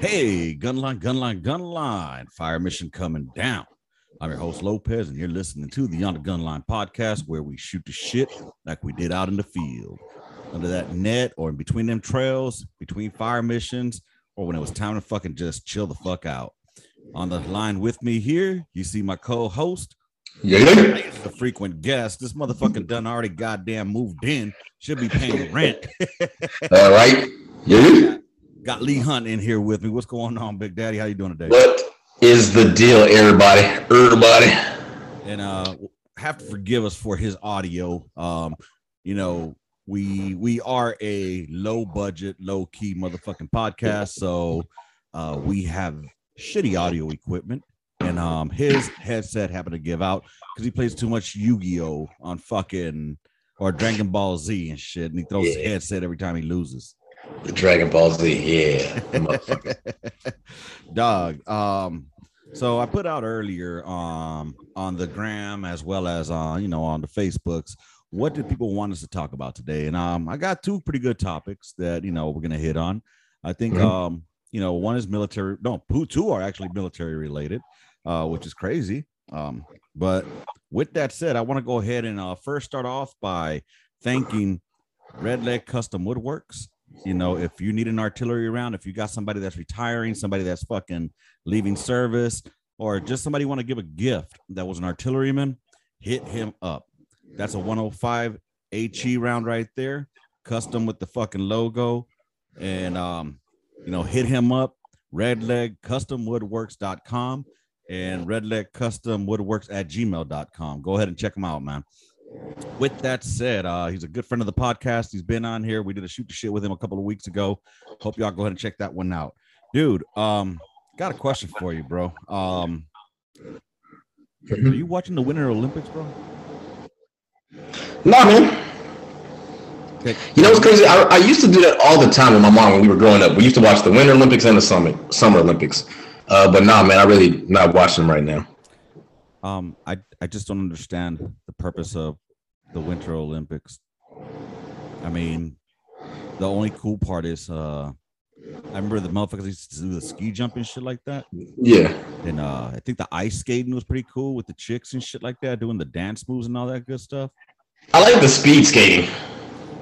Hey, gunline, gunline, gunline. Fire mission coming down. I'm your host Lopez, and you're listening to the On the Gunline podcast, where we shoot the shit like we did out in the field, under that net, or in between them trails, between fire missions, or when it was time to fucking just chill the fuck out. On the line with me here, you see my co-host, Yeah, yeah. the frequent guest. This motherfucker done already goddamn moved in. Should be paying rent. All right. Yeah. Got Lee Hunt in here with me. What's going on, Big Daddy? How you doing today? What is the deal, everybody? Everybody. and uh have to forgive us for his audio um you know we we are a low budget low key motherfucking podcast so uh we have shitty audio equipment and um his headset happened to give out because he plays too much yu-gi-oh on fucking or dragon ball z and shit and he throws his headset every time he loses Dragon Ball Z. Yeah. Motherfucker. dog um so i put out earlier um on the gram as well as uh you know on the facebooks what did people want us to talk about today and um i got two pretty good topics that you know we're gonna hit on i think Mhm. um you know one is military no two two are actually military related uh which is crazy um but with that said i want to go ahead and uh first start off by thanking red leg custom woodworks you know, if you need an artillery round, if you got somebody that's retiring, somebody that's fucking leaving service, or just somebody want to give a gift that was an artilleryman, hit him up. That's a 105 HE round right there, custom with the fucking logo. And um, you know, hit him up, redlegcustomwoodworks.com and redlegcustomwoodworks at gmail.com. Go ahead and check him out, man with that said, uh, he's a good friend of the podcast. He's been on here. We did a shoot the shit with him a couple of weeks ago. Hope y'all go ahead and check that one out, dude. Um, got a question for you, bro. Um, are you watching the Winter Olympics, bro? Nah, man. Okay. You know what's crazy? I, I used to do that all the time with my mom when we were growing up. We used to watch the Winter Olympics and the Summer Summer Olympics. Uh, but nah, man, I really not watching them right now. Um, I I just don't understand the purpose of the Winter Olympics. I mean, the only cool part is uh, I remember the motherfuckers used to do the ski jump and shit like that. Yeah. And uh, I think the ice skating was pretty cool with the chicks and shit like that, doing the dance moves and all that good stuff. I like the speed skating.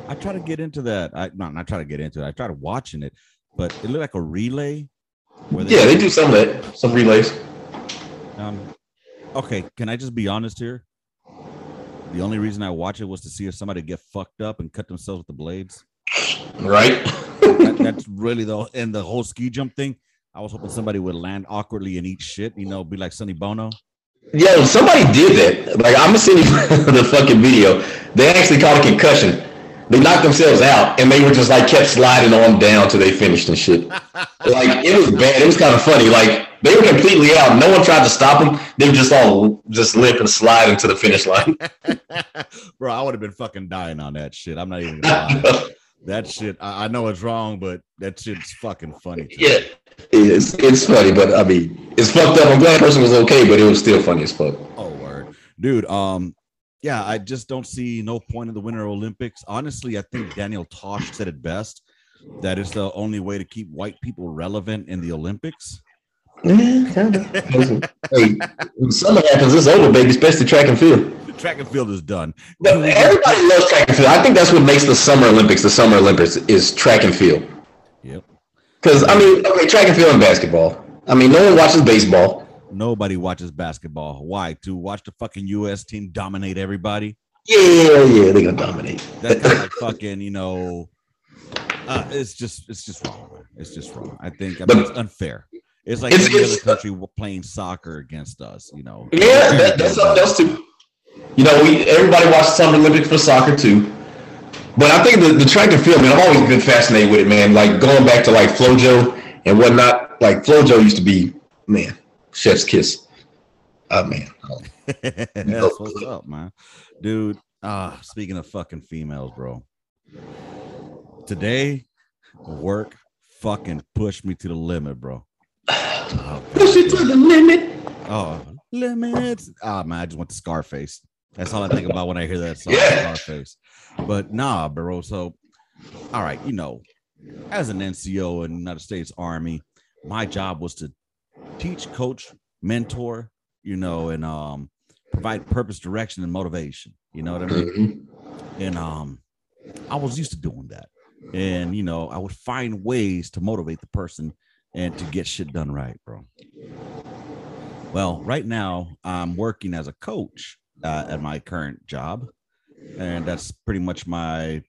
I try to get into that. I not not try to get into it. I tried watching it, but it looked like a relay. Where Yeah, they do some of that, some relays. Um, okay, can I just be honest here? The only reason I watch it was to see if somebody get fucked up and cut themselves with the blades. Right? That, that's really the and the whole ski jump thing. I was hoping somebody would land awkwardly and eat shit. You know, be like Sonny Bono. Yo, somebody did that. Like I'm seeing the fucking video. They actually caught a concussion. They knocked themselves out, and they were just like kept sliding on down till they finished and shit. Like it was bad. It was kind of funny. Like they were completely out. No one tried to stop them. They were just all just limp and slide into the finish line. Bro, I would have been fucking dying on that shit. I'm not even gonna lie. That shit, I, I know it's wrong, but that shit's fucking funny. yeah, it's it's funny, but I mean, it's fucked up. I'm glad the person was okay, but it was still funny as fuck. Oh, word. Dude, um, yeah, I just don't see no point in the Winter Olympics. Honestly, I think Daniel Tosh said it best that it's the only way to keep white people relevant in the Olympics. Yeah, kind of. hey, when summer happens, it's over, baby. Especially track and field. The track and field is done. But everybody loves track and field. I think that's what makes the Summer Olympics the Summer Olympics is track and field. Yep. Because I mean, okay, track and field and basketball. I mean, no one watches baseball. Nobody watches basketball. Why? To watch the fucking US team dominate everybody? Yeah, yeah, yeah. they're gonna dominate. That's kind of like fucking, you know, uh, it's just it's just wrong. It's just wrong. I think I mean, it's unfair. It's like It's- any it's- other country playing soccer against us, you know. Yeah, that, that's something else too. You know, we everybody watches Summer Olympics for soccer too. But I think the, the track and field, man, I've always been fascinated with it, man. Like going back to like FloJo and whatnot. Like FloJo used to be, man, chef's kiss. Oh man. That's what's up, man. Dude, ah, speaking of fucking females, bro. Today, work fucking pushed me to the limit, bro. Oh, Push it to the limit. Oh, limits. Ah, man, I just went to Scarface. That's all I think about when I hear that song, Yeah. Scarface. But nah, bro. So, all right, you know, as an NCO in the United States Army, my job was to teach, coach, mentor, you know, and um, provide purpose, direction, and motivation. You know what I mean? Mm-hmm. And um, I was used to doing that, and you know, I would find ways to motivate the person and to get shit done right, bro. Well, right now I'm working as a coach uh, at my current job, and that's pretty much my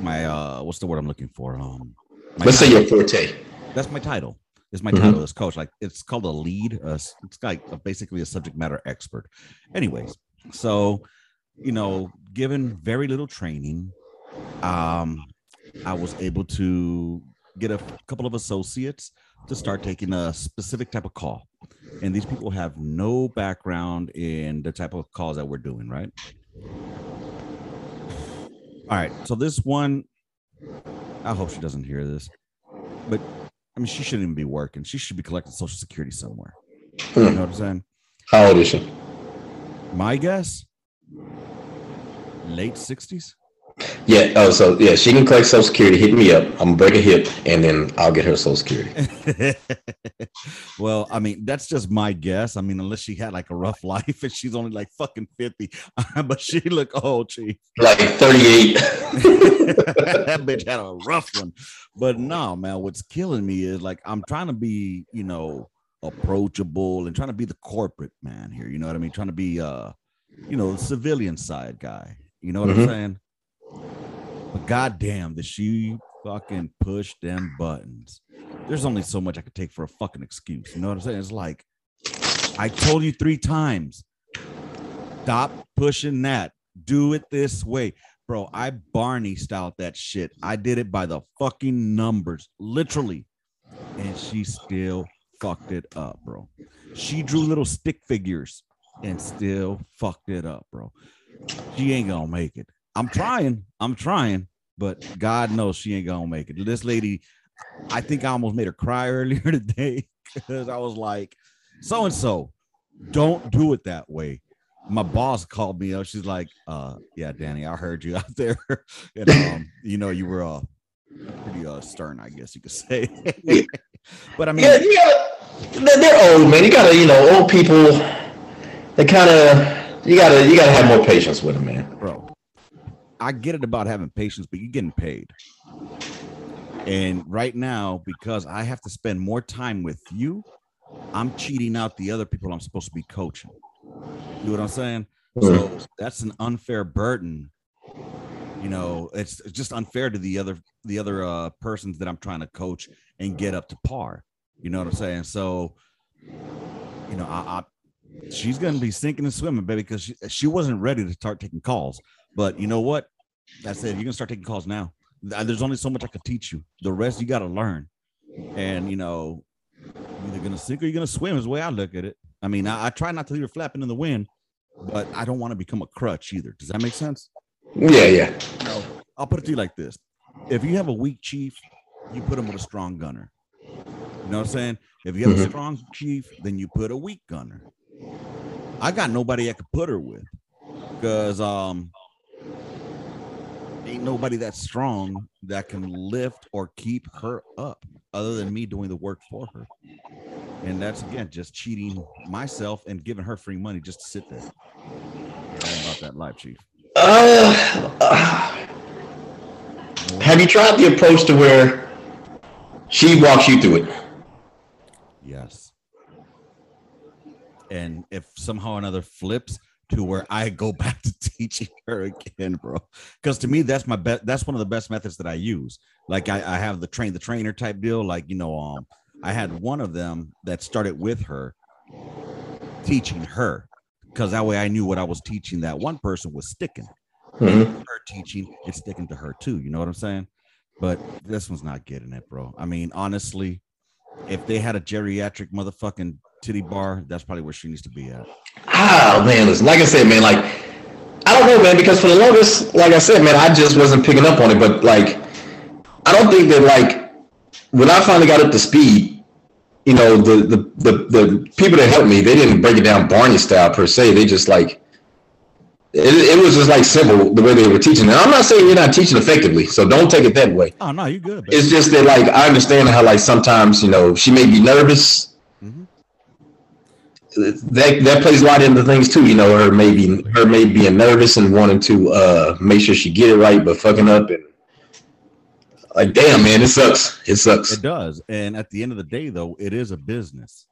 my uh what's the word I'm looking for? Um, let's title. say your forte. That's my title. Is my mm-hmm. title as coach. Like it's called a lead. Uh, it's like a, basically a subject matter expert. Anyways, so you know, given very little training, um, I was able to get a couple of associates to start taking a specific type of call. And these people have no background in the type of calls that we're doing, right? All right. So this one, I hope she doesn't hear this, but I mean, she shouldn't even be working. She should be collecting Social Security somewhere. Hmm. You know what I'm saying? How old is she? My guess, late 60s. Yeah. Oh, so yeah, she can collect Social Security. Hit me up. I'm gonna break a hip, and then I'll get her Social Security. well, I mean, that's just my guess. I mean, unless she had like a rough life and she's only like fucking fifty, but she look old, chief. Like thirty-eight. that bitch had a rough one. But no, man, what's killing me is like I'm trying to be, you know, approachable and trying to be the corporate man here. You know what I mean? Trying to be, uh, you know, the civilian side guy. You know what mm-hmm. I'm saying? But goddamn, that she fucking push them buttons. There's only so much I could take for a fucking excuse. You know what I'm saying? It's like I told you three times. Stop pushing that. Do it this way. Bro, I Barney styled that shit. I did it by the fucking numbers, literally. And she still fucked it up, bro. She drew little stick figures and still fucked it up, bro. She ain't gonna make it. I'm trying. I'm trying, but God knows she ain't gonna make it. This lady, I think I almost made her cry earlier today because I was like, so and so, don't do it that way. My boss called me up. She's like, uh, yeah, Danny, I heard you out there. and um, you know, you were uh pretty uh stern, I guess you could say. but I mean yeah, yeah, they're old, man. You gotta, you know, old people, they kind of you gotta you gotta have more patience with them, man. Bro, I get it about having patience, but you're getting paid. And right now, because I have to spend more time with you, I'm cheating out the other people I'm supposed to be coaching. You know what I'm saying? So that's an unfair burden. You know, it's, just unfair to the other the other uh, persons that I'm trying to coach and get up to par. You know what I'm saying? So, you know, I, She's gonna be sinking and swimming, baby, because she, she wasn't ready to start taking calls. But you know what? That's it. You can start taking calls now. There's only so much I could teach you. The rest you got to learn. And you know, you're either gonna sink or you're gonna swim is the way I look at it. I mean, I, I try not to leave her flapping in the wind, but I don't want to become a crutch either. Does that make sense? Yeah, yeah. Know, I'll put it to you like this: if you have a weak chief, you put him with a strong gunner. You know what I'm saying? If you have mm-hmm. a strong chief, then you put a weak gunner. I got nobody I could put her with because um ain't nobody that strong that can lift or keep her up other than me doing the work for her. And that's again just cheating myself and giving her free money just to sit there. about that life, Chief. Uh, uh, have you tried the approach to where she walks you through it? Yes. And if somehow or another flips, to where I go back to teaching her again, bro. Because to me, that's my best. That's one of the best methods that I use. Like I, I have the train the trainer type deal. Like you know, um, I had one of them that started with her, teaching her, because that way I knew what I was teaching. That one person was sticking. Mm-hmm. Her teaching, it's sticking to her too. You know what I'm saying? But this one's not getting it, bro. I mean, honestly, if they had a geriatric motherfucking titty bar, that's probably where she needs to be at. Oh man, listen, like I said, man, like I don't know, man, because for the longest, like I said, man, I just wasn't picking up on it. But like, I don't think that like when I finally got up to speed, you know, the the the, the people that helped me, they didn't break it down Barney style per se. They just like it, it was just like simple the way they were teaching. And I'm not saying you're not teaching effectively, so don't take it that way. Oh no, you're good. baby. It's just that like I understand how like sometimes you know she may be nervous. That that plays a lot into things too. You know, her maybe her may being nervous and wanting to uh make sure she get it right, but fucking up and like damn man, it sucks. It sucks. It does. And at the end of the day, though, it is a business.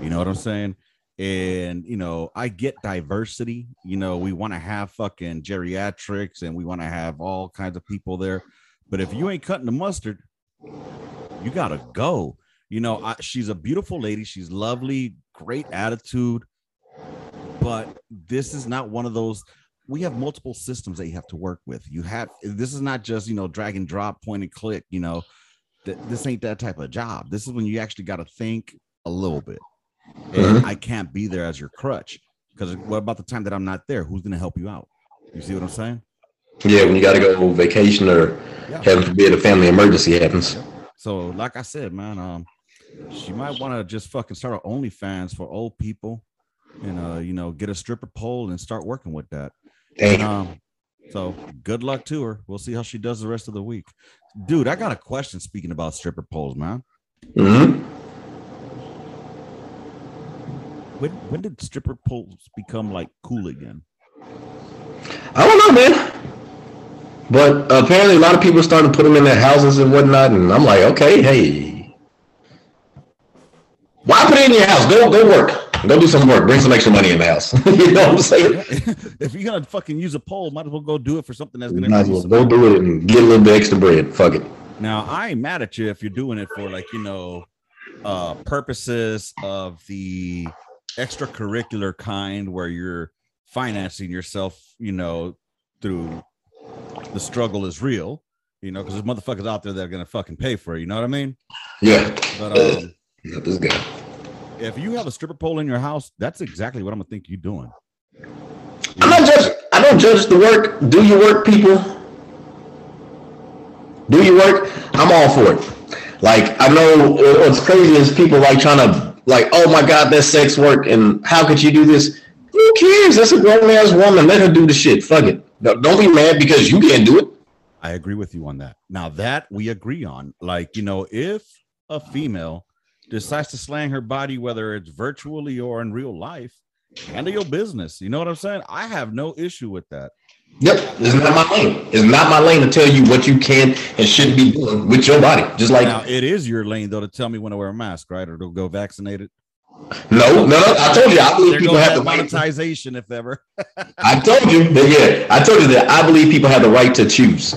You know what I'm saying? And you know, I get diversity. You know, we want to have fucking geriatrics and we want to have all kinds of people there. But if you ain't cutting the mustard, you gotta go. You know, I, she's a beautiful lady. She's lovely, great attitude. But this is not one of those. We have multiple systems that you have to work with. You have this is not just you know drag and drop, point and click. You know, th- this ain't that type of job. This is when you actually got to think a little bit. And I can't be there as your crutch because what about the time that I'm not there? Who's gonna help you out? You see what I'm saying? Yeah, when you got to go vacation or Yeah. heaven forbid a family emergency happens. So, like I said, man, um, she might want to just fucking start her OnlyFans for old people, and uh, you know, get a stripper pole and start working with that. Damn. Um, so good luck to her. We'll see how she does the rest of the week. Dude, I got a question. Speaking about stripper poles, man, hmm when when did stripper poles become like cool again? I don't know, man. But apparently, a lot of people started to put them in their houses and whatnot, and I'm like, okay, hey, why put it in your house? Go, go work. Go do some work. Bring some extra money in the house. you know what I'm saying? if you're gonna fucking use a pole, might as well go do it for something that's gonna. Might as well go do it and get a little bit extra bread. Fuck it. Now, I ain't mad at you if you're doing it for like, you know, uh purposes of the extracurricular kind where you're financing yourself, you know, through the struggle is real, you know, because there's motherfuckers out there that are gonna fucking pay for it, you know what I mean? Yeah. But um Not this guy. If you have a stripper pole in your house, that's exactly what I'm gonna think you're doing. I'm not judging. I don't judge the work. Do your work, people. Do your work. I'm all for it. Like I know what's crazy is people like trying to like, oh my god, that's sex work, and how could you do this? Who cares? That's a grown ass woman. Let her do the shit. Fuck it. Don't don't be mad because you can't do it. I agree with you on that. Now that we agree on, like, you know, if a female decides to slang her body, whether it's virtually or in real life, handle your business. You know what I'm saying? I have no issue with that. Yep, it's not my lane. It's not my lane to tell you what you can and shouldn't be doing with your body. Just like now, it is your lane though to tell me when to wear a mask, right? Or to go vaccinated. no, no, no. I told you, I believe There people have the right. monetization, if ever. I told you that, yeah, I told you that I believe people have the right to choose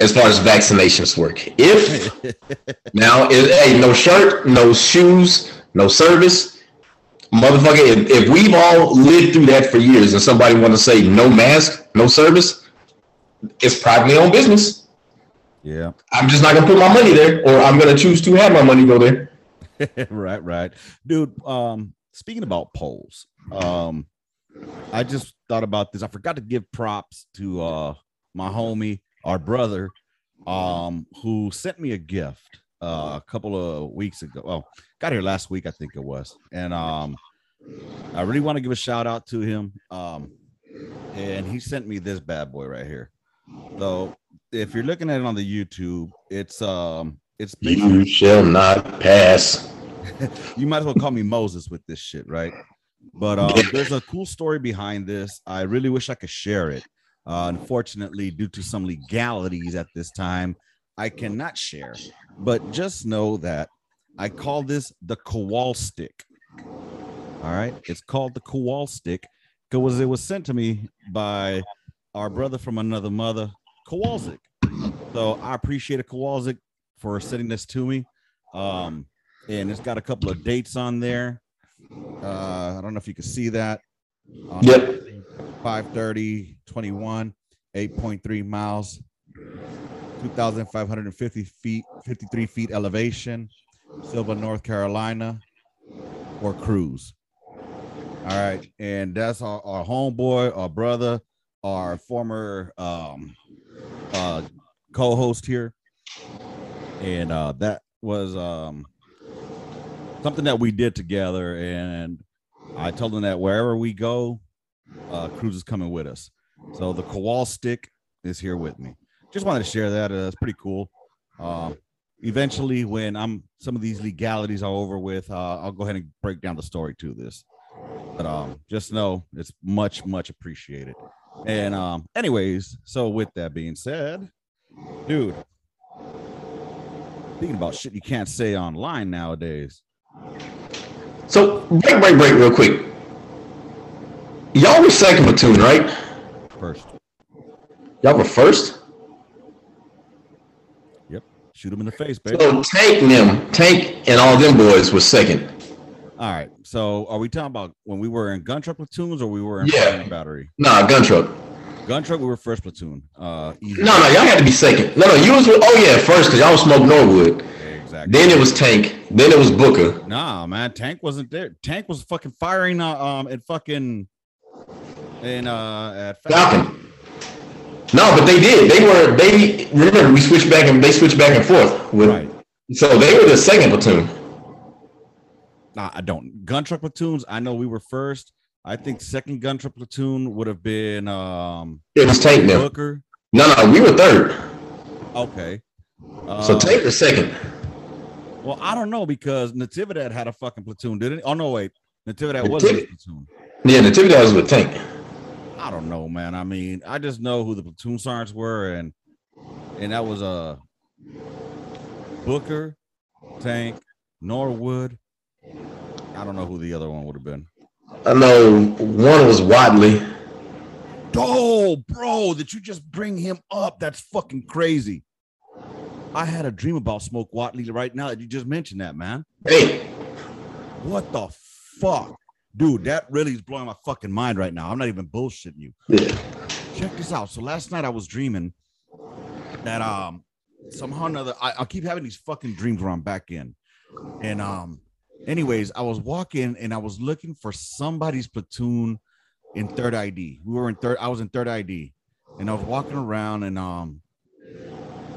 as far as vaccinations work. If now, if, hey, no shirt, no shoes, no service, motherfucker. If, if we've all lived through that for years, and somebody want to say no mask, no service, it's privately owned business. yeah. I'm just not gonna put my money there, or I'm gonna choose to have my money go there. right, right. Dude, um, speaking about polls, um, I just thought about this. I forgot to give props to uh my homie, our brother, um, who sent me a gift uh, a couple of weeks ago. Well, got here last week, I think it was. And um I really want to give a shout out to him. Um, and he sent me this bad boy right here. So if you're looking at it on the YouTube, it's um it's basically You shall not pass. you might as well call me Moses with this shit, right? But um, there's a cool story behind this. I really wish I could share it. Uh, unfortunately, due to some legalities at this time, I cannot share. But just know that I call this the Kowal stick. All right, it's called the Kowal stick because it was sent to me by our brother from another mother, Kowalzik. So I appreciate it, Kowalzik, for sending this to me. Um, and it's got a couple of dates on there. Uh, I don't know if you can see that. On Yep. 530, 21, 8.3 miles, 2,550 feet, 53 feet elevation, Sylva, North Carolina, or Cruz. All right. And that's our, our homeboy, our brother, our former um, uh, co host here. And uh, that was um, something that we did together. And I told him that wherever we go, uh, Cruz is coming with us. So the Kowal stick is here with me. Just wanted to share that. Uh, it's pretty cool. Uh, eventually, when I'm some of these legalities are over with, uh, I'll go ahead and break down the story to this. But um, just know it's much, much appreciated. And um, anyways, so with that being said, dude, thinking about shit you can't say online nowadays. So break, break, break, real quick. Y'all were second platoon, right? First, Y'all were first. Yep. shoot him in the face, baby. So Tank and them, Tank and all them boys were second. All right. So are we talking about when we were in gun truck platoons or we were in Yeah. battery? Nah, gun truck. Gun truck, we were first platoon. Uh. No, no, y'all had to be second. No, no, you was with, oh yeah, first because y'all was smoke Norwood. exactly. Then it was Tank. Then it was Booker. Nah, man, Tank wasn't there. Tank was fucking firing uh, um at fucking in uh at Falcon. No, but they did. They were. They remember we switched back and they switched back and forth with. Right. So they were the second platoon. Nah, I don't. Gun truck platoons. I know we were first. I think second gun truck platoon would have been um It was Tank now. Booker. No, no, we were third. Okay. Uh, So Tank was second. Well, I don't know because Natividad had a fucking platoon, didn't it? Oh no, wait. Natividad was a platoon. Yeah, Natividad was with Tank. I don't know, man. I mean, I just know who the platoon sergeants were, and and that was uh Booker, Tank, Norwood. I don't know who the other one would have been. I know one was Watley. Oh, bro, that you just bring him up. That's fucking crazy. I had a dream about Smoke Watley right now that you just mentioned that, man. Hey, What the fuck? Dude, that really is blowing my fucking mind right now. I'm not even bullshitting you. yeah. check this out. So last night I was dreaming that um somehow or another I, I keep having these fucking dreams where I'm back in. And um anyways, I was walking and I was looking for somebody's platoon in third ID. We were in third, I was in third ID, and I was walking around and um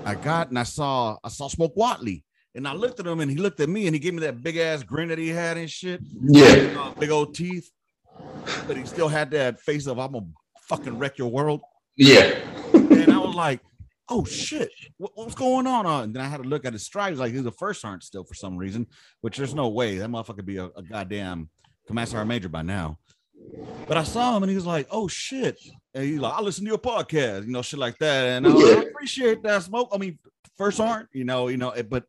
I got and I saw I saw Smoke Watley. And I looked at him and he looked at me and he gave me that big ass grin that he had and shit Yeah. uh, big old teeth, but he still had that face of I'm gonna fucking wreck your world. Yeah. And I was like, oh shit, what, what's going on? Uh, And then I had to look at his stripes, like he's a first sergeant still for some reason, which there's no way that motherfucker be a, a goddamn commander sergeant major by now. But I saw him and he was like, oh shit. And he's like, I listen to your podcast, you know, shit like that. And I, was like, I appreciate that smoke. I mean, first sergeant, you know, you know, it- but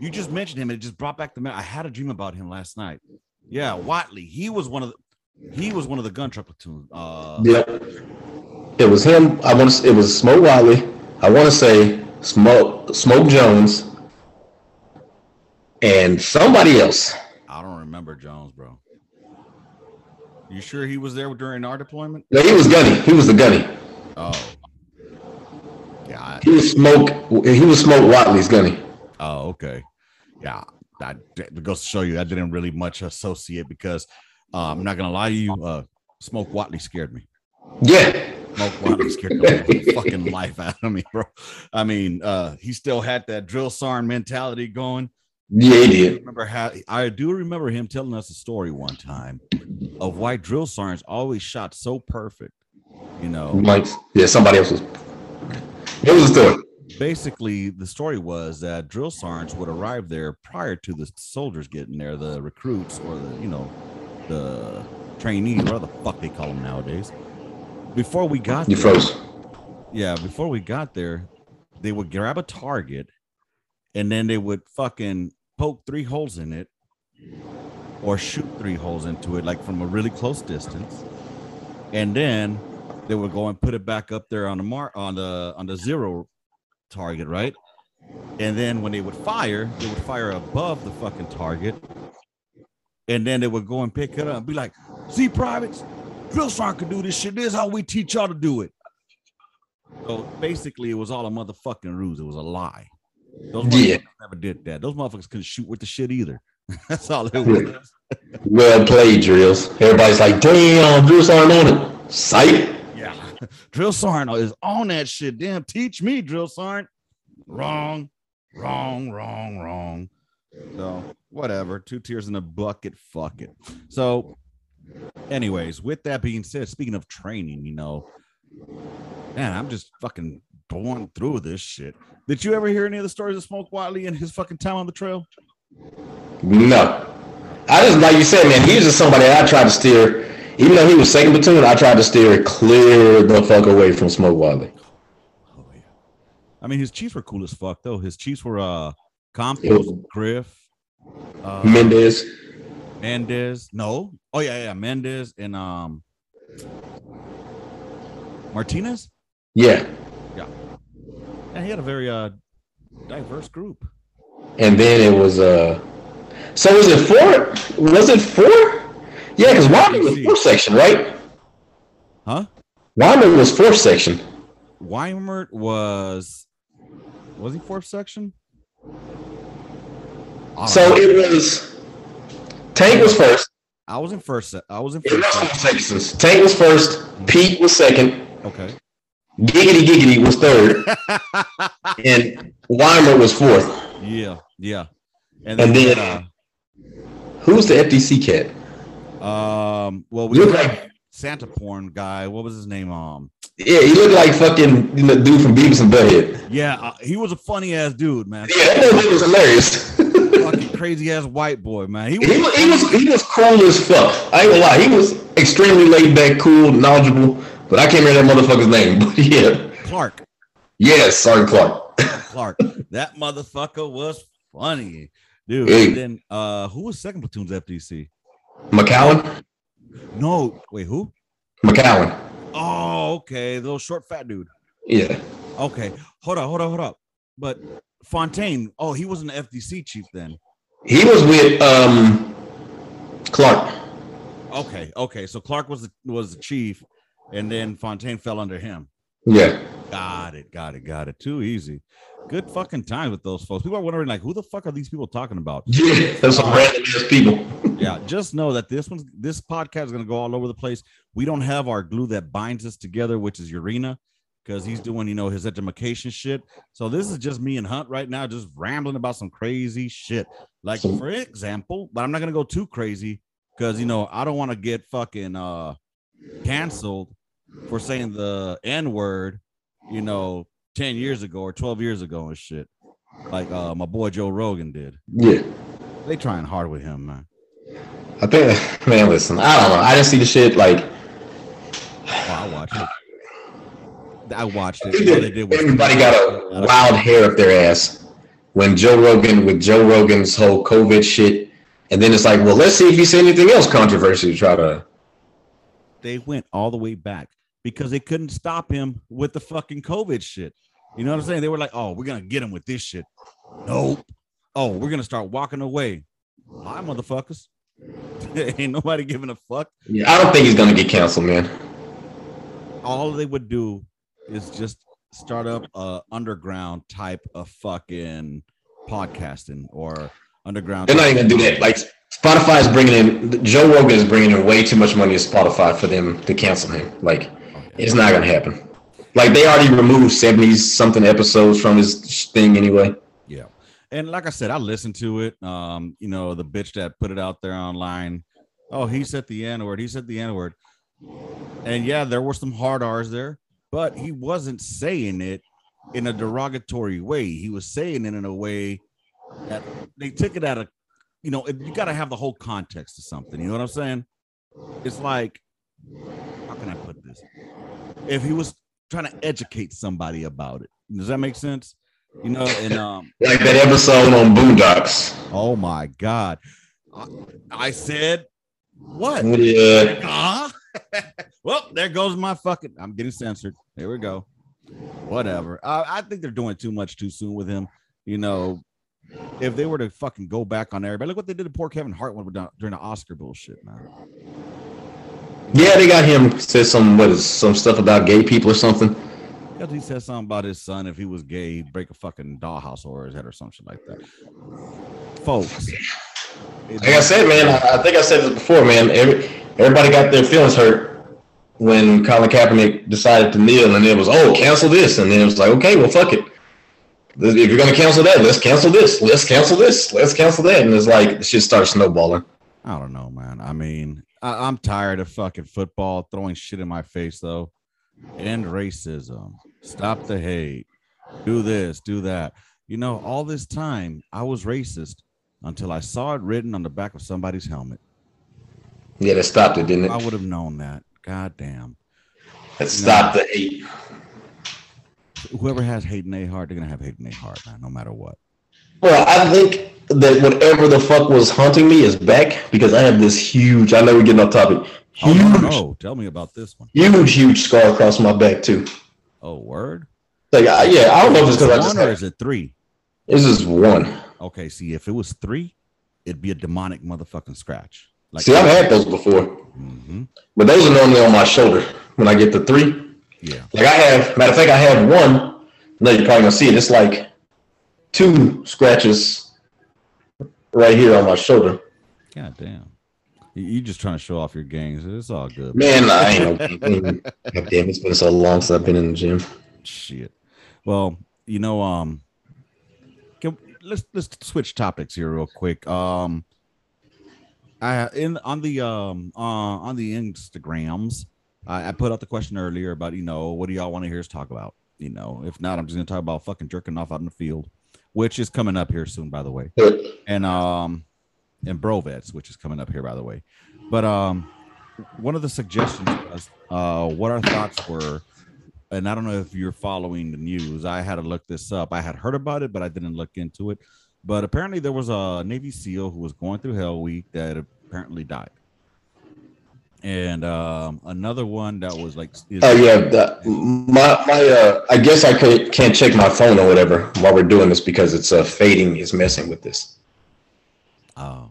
you just mentioned him and it just brought back the memory. I had a dream about him last night. Yeah, Watley. He was one of the he was one of the gun truck platoon. Uh Yeah. It was him. I want to. It was Smoke Wiley. I want to say Smoke Smoke Jones, and somebody else. I don't remember Jones, bro. You sure he was there during our deployment? No, he was Gunny. He was the Gunny. Oh. Yeah. I- He was Smoke. He was Smoke Watley's Gunny. Oh, okay. Yeah. That, that goes to show you I didn't really much associate because uh, I'm not gonna lie to you, uh Smoke Watley scared me. Yeah. Smoke Watley scared the fucking life out of me, bro. I mean, uh he still had that drill sergeant mentality going. Yeah, he I remember how I do remember him telling us a story one time of why drill sergeants always shot so perfect. You know, Mike. Yeah, somebody else was. It was a story. Basically the story was that drill sergeants would arrive there prior to the soldiers getting there, the recruits or the you know the trainees, whatever the fuck they call them nowadays. Before we got You there, froze. yeah, before we got there, they would grab a target and then they would fucking poke three holes in it or shoot three holes into it, like from a really close distance. And then they would go and put it back up there on the mark on the on the zero target, right? And then when they would fire, they would fire above the fucking target. And then they would go and pick it up and be like, see, privates, drill sergeant can do this shit. This is how we teach y'all to do it. So basically, it was all a motherfucking ruse. It was a lie. Those Yeah. never did that. Those motherfuckers couldn't shoot with the shit either. That's all it was. Well played, drills. Everybody's like, damn, drill sergeant on it. Sight. Drill sergeant is on that shit. Damn, teach me, drill sergeant. Wrong, wrong, wrong, wrong. So whatever. Two tears in a bucket. Fuck it. So anyways, with that being said, speaking of training, you know, man, I'm just fucking going through this shit. Did you ever hear any of the stories of Smoke Wiley and his fucking time on the trail? No. I just like you said, man, he was just somebody I tried to steer. Even though he was second platoon, I tried to steer clear the fuck away from Smoke Wiley. Oh yeah. I mean, his chiefs were cool as fuck though. His chiefs were uh Campos, Griff, uh, Mendez. Mendez. No. Oh yeah, yeah, Mendez and um Martinez. Yeah, yeah. Yeah, he had a very uh diverse group. And then it was uh so was it four? Was it four? Yeah, because Wyman was fourth section, right? Huh? Wyman was fourth section. Weimert was was he fourth section? So know. it was Tank was first. I was in first. I was in It first. was section. sections. Tank was first. Mm. Pete was second. Okay. Giggity Giggity was third. and Weimer was fourth. yeah, yeah. And And then, then- uh, Who's the FTC cat? Um, well, we Look like Santa porn guy. What was his name? Um, yeah, he looked like fucking you know, dude from Beavis and Butthead. yeah, uh, he was a funny ass dude, man. Yeah, that dude was hilarious. Fucking crazy ass white boy, man. He was, He was, he was he was cool as fuck. I ain't gonna lie, he was extremely laid back, cool, knowledgeable. But I can't remember that motherfucker's name. But yeah, Clark. yes, sorry, Clark. Clark. that motherfucker was funny, dude. Hey. And then uh, who was second platoon's FDC? McCowan, No, wait, who? McCowan. Oh, okay, the little short fat dude. Yeah, Okay, hold up, hold up, hold up. But Fontaine, oh, he was an FDC chief then. he was with um Clark. Okay, okay. So Clark was the, was the chief, and then Fontaine fell under him. Yeah, Got it, got it, got it. Too easy. Good fucking time with those folks. People are wondering like, who the fuck are these people talking about? yeah, that's some random ass people. yeah, just know that this one's this podcast is gonna go all over the place. We don't have our glue that binds us together, which is Urena, because he's doing you know his education shit. So this is just me and Hunt right now, just rambling about some crazy shit. Like for example, but I'm not gonna go too crazy because you know I don't want to get fucking uh canceled for saying the N word, you know, 10 years ago or 12 years ago and shit. Like uh my boy Joe Rogan did. Yeah, They trying hard with him, man. I think, man. Listen, I don't know. I didn't see the shit like Oh, I watched it. I watched it. They did was everybody got a wild hair up their ass when Joe Rogan with Joe Rogan's whole COVID shit, and then it's like, well, let's see if he said anything else controversial to try to. they went all the way back because they couldn't stop him with the fucking COVID shit. You know what I'm saying? They were like, oh, we're gonna get him with this shit. Nope. Oh, we're gonna start walking away. Hi, motherfuckers. Ain't nobody giving a fuck. Yeah, I don't think he's gonna get canceled, man. All they would do is just start up a underground type of fucking podcasting or underground. They're not even gonna do that. Like Spotify is bringing in Joe Rogan is bringing in way too much money to Spotify for them to cancel him. Like it's not gonna happen. Like they already removed seventy something episodes from his thing anyway. Yeah. And like I said, I listened to it. Um, you know, the bitch that put it out there online. Oh, he said the N word. He said the N word. And yeah, there were some hard R's there, but he wasn't saying it in a derogatory way. He was saying it in a way that they took it out of, you know, you got to have the whole context of something. You know what I'm saying? It's like, how can I put this? If he was trying to educate somebody about it, does that make sense? You know, and um, Like that episode on Boondocks. Oh my God. I, I said, what? Yeah. Huh? well, there goes my fucking. I'm getting censored. There we go. Whatever. Uh, I think they're doing too much too soon with him. You know, if they were to fucking go back on everybody, look what they did to poor Kevin Hart when we're done- during the Oscar bullshit, man. Yeah, they got him said some what is some stuff about gay people or something. Because he said something about his son, if he was gay, he'd break a fucking dollhouse over his head or something like that. Folks. Like I said, man, I, I think I said this before, man. Every, everybody got their feelings hurt when Colin Kaepernick decided to kneel, and it was, oh, cancel this, and then it was like, okay, well, fuck it. If you're gonna cancel that, let's cancel this. Let's cancel this. Let's cancel that, and it's like the shit starts snowballing. I don't know, man. I mean, I, I'm tired of fucking football throwing shit in my face, though. End racism. Stop the hate. Do this, do that. You know, all this time I was racist until I saw it written on the back of somebody's helmet. Yeah, that stopped it, didn't it? I would have known that. God damn. That stopped the hate. Whoever has hate in their heart, they're gonna have hate in their heart, man, no matter what. Well, I think that whatever the fuck was haunting me is back because I have this huge. I know we're getting off topic. Oh Huge, no, no, tell me about this one. huge, huge scar across my back too. Oh, word. Like, I, yeah, I don't know if it's because I just one or is it three? this is one. Okay, see, if it was three, it'd be a demonic motherfucking scratch. Like, See, I've had those before, Mhm. but those are normally on my shoulder. When I get the three, yeah. like I have. Matter of fact, I have one. No, you're probably gonna see it. It's like two scratches right here on my shoulder. God damn. You just trying to show off your gangs. It's all good. Man, I ain't no. God damn, it's been so long since I've been in the gym. Shit. Well, you know, um, can, let's let's switch topics here real quick. Um, I in on the um uh, on the Instagrams, I, I put out the question earlier about you know what do y'all want to hear us talk about? You know, if not, I'm just gonna talk about fucking jerking off out in the field, which is coming up here soon, by the way. and um and Brovets, which is coming up here by the way. But um one of the suggestions was uh what our thoughts were, and I don't know if you're following the news. I had to look this up. I had heard about it, but I didn't look into it. But apparently there was a Navy SEAL who was going through Hell Week that apparently died. And um another one that was like Oh yeah, the, my my. Uh, I guess I could, can't check my phone or whatever while we're doing this because it's uh, fading is messing with this. Oh,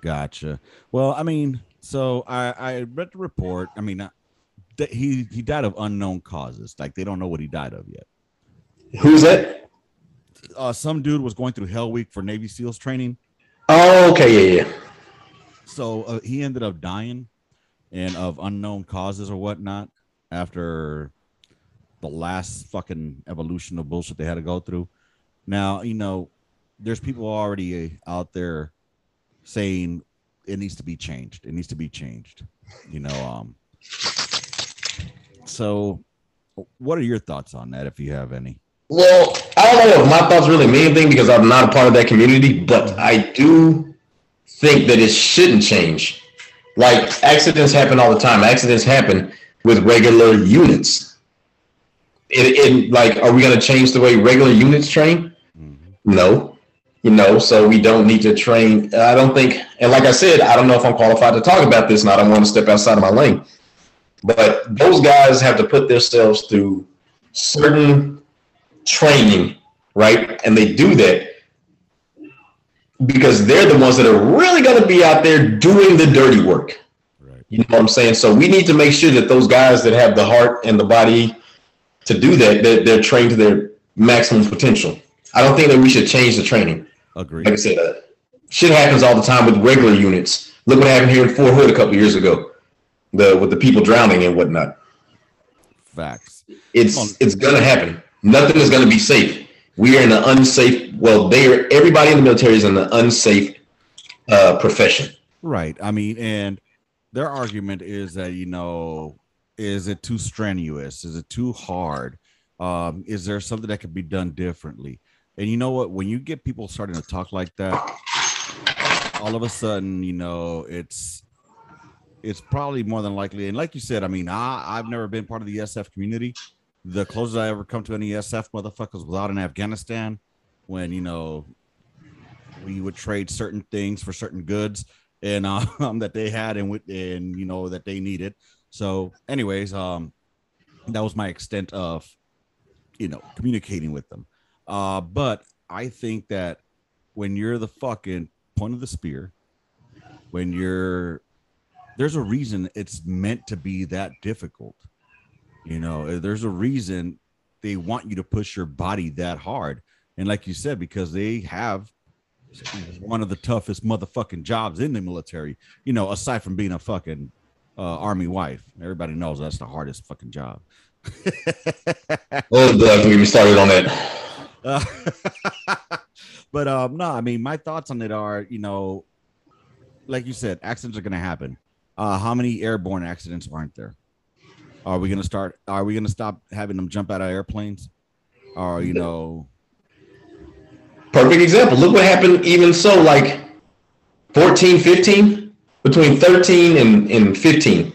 gotcha. Well, I mean, so I I read the report. I mean, he he died of unknown causes. Like they don't know what he died of yet. Who's that? Uh, some dude was going through Hell Week for Navy SEALs training, Oh, okay, yeah, yeah. so uh, he ended up dying, and of unknown causes or whatnot after the last fucking evolution of bullshit they had to go through. Now you know, there's people already out there saying it needs to be changed. It needs to be changed. You know, um. So, what are your thoughts on that, if you have any? Well, I don't know if my thoughts really mean anything because I'm not a part of that community, but I do think that it shouldn't change. Like accidents happen all the time. Accidents happen with regular units. It, it like, are we going to change the way regular units train? Mm-hmm. No, you know, so we don't need to train. I don't think, and like I said, I don't know if I'm qualified to talk about this, and I don't want to step outside of my lane. But those guys have to put themselves through certain training, right? And they do that because they're the ones that are really going to be out there doing the dirty work. Right. You know what I'm saying? So we need to make sure that those guys that have the heart and the body to do that, that they're trained to their maximum potential. I don't think that we should change the training. Agree. Like I said, uh, shit happens all the time with regular units. Look what happened here in Fort Hood a couple years ago, the with the people drowning and whatnot. Facts. It's it's gonna happen. Nothing is gonna be safe. We are in an unsafe. Well, they are. Everybody in the military is in an unsafe uh, profession. Right. I mean, and their argument is that you know, is it too strenuous? Is it too hard? Um, is there something that could be done differently? And you know what? When you get people starting to talk like that, all of a sudden, you know, it's it's probably more than likely. And like you said, I mean, I I've never been part of the SF community. The closest I ever come to any SF motherfuckers was out in Afghanistan when you know we would trade certain things for certain goods and um that they had and with and you know that they needed. So, anyways, um, that was my extent of you know communicating with them. Uh, but I think that when you're the fucking point of the spear, when you're there's a reason it's meant to be that difficult. You know, there's a reason they want you to push your body that hard. And like you said, because they have one of the toughest motherfucking jobs in the military, you know, aside from being a fucking uh, army wife. Everybody knows that's the hardest fucking job. Oh, don't get me started on that. Uh, but um, no, I mean, my thoughts on it are, you know, like you said, accidents are going to happen. Uh, how many airborne accidents aren't there? Are we going to start? Are we going to stop having them jump out of airplanes? Or you know, Perfect example. Look what happened even so like 14, 15, between 13 and, and 15.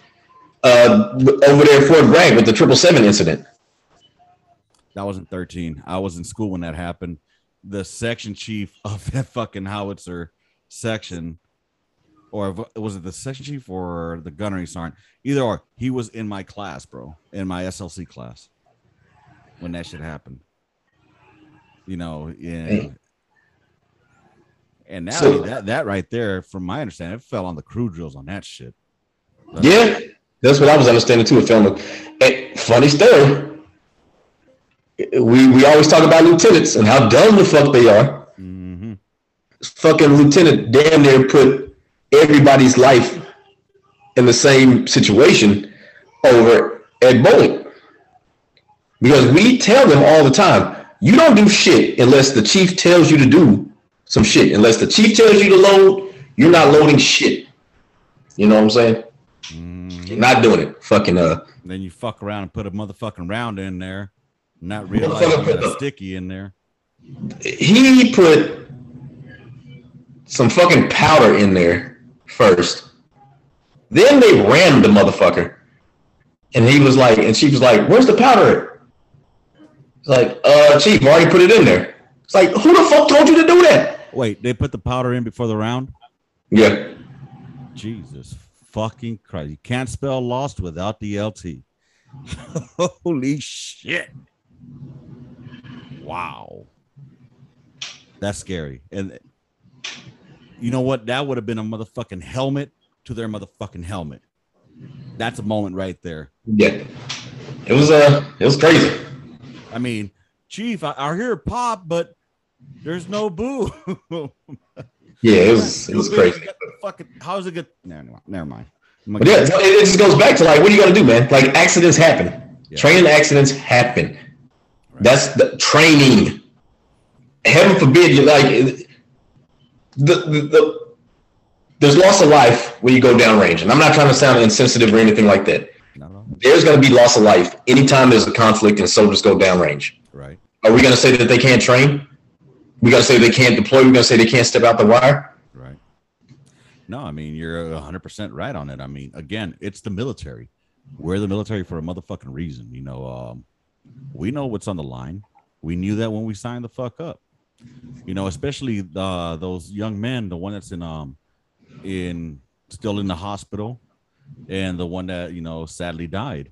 Uh, over there at Fort Bragg with the triple seven incident. that wasn't 13. I was in school when that happened. The section chief of that fucking howitzer section, or was it the section chief or the gunnery sergeant? Either or, he was in my class, bro, in my SLC class when that shit happened. You know, yeah. Dang. And now So- that that right there, from my understanding, it fell on the crew drills on that shit. Yeah, that's what I was understanding too. It felt like, eh, funny story. We we always talk about lieutenants and how dumb the fuck they are. hmm Fucking lieutenant damn near put everybody's life in the same situation over at Boeing. Because we tell them all the time, you don't do shit unless the chief tells you to do some shit. Unless the chief tells you to load, you're not loading shit. You know what I'm saying? You're not doing it. Fucking uh Then you fuck around and put a motherfucking round in there, not realizing a sticky in there. he put some fucking powder in there first. Then they rammed the motherfucker. And he was like, and she was like, where's the powder? It's like, uh, chief, I already put it in there. It's like, who the fuck told you to do that? Wait, they put the powder in before the round? Yeah. Jesus fucking Christ. You can't spell lost without the LT. Holy shit. Wow. That's scary. And you know what? That would have been a motherfucking helmet to their motherfucking helmet. That's a moment right there. Yeah. It was uh it was crazy. I mean, Chief, I, I hear pop, but there's no boo. Yeah, it was it was crazy. Fucking, how's it good? No, no, never mind. But yeah, it it just goes back to like, what are you gonna do, man? Like accidents happen. Yeah. Training accidents happen. That's the training. Heaven forbid you like the, the, the there's loss of life when you go downrange. And I'm not trying to sound insensitive or anything like that. There's gonna be loss of life anytime there's a conflict and soldiers go downrange. right. Are we gonna say that they can't train? We gotta say they can't deploy, we're gonna say they can't step out the wire? Right. No, I mean you're 100 percent right on it. I mean, again, it's the military. We're the military for a motherfucking reason. You know, um, we know what's on the line. We knew that when we signed the fuck up. You know, especially uh, those young men, the one that's in um in still in the hospital, and the one that you know sadly died.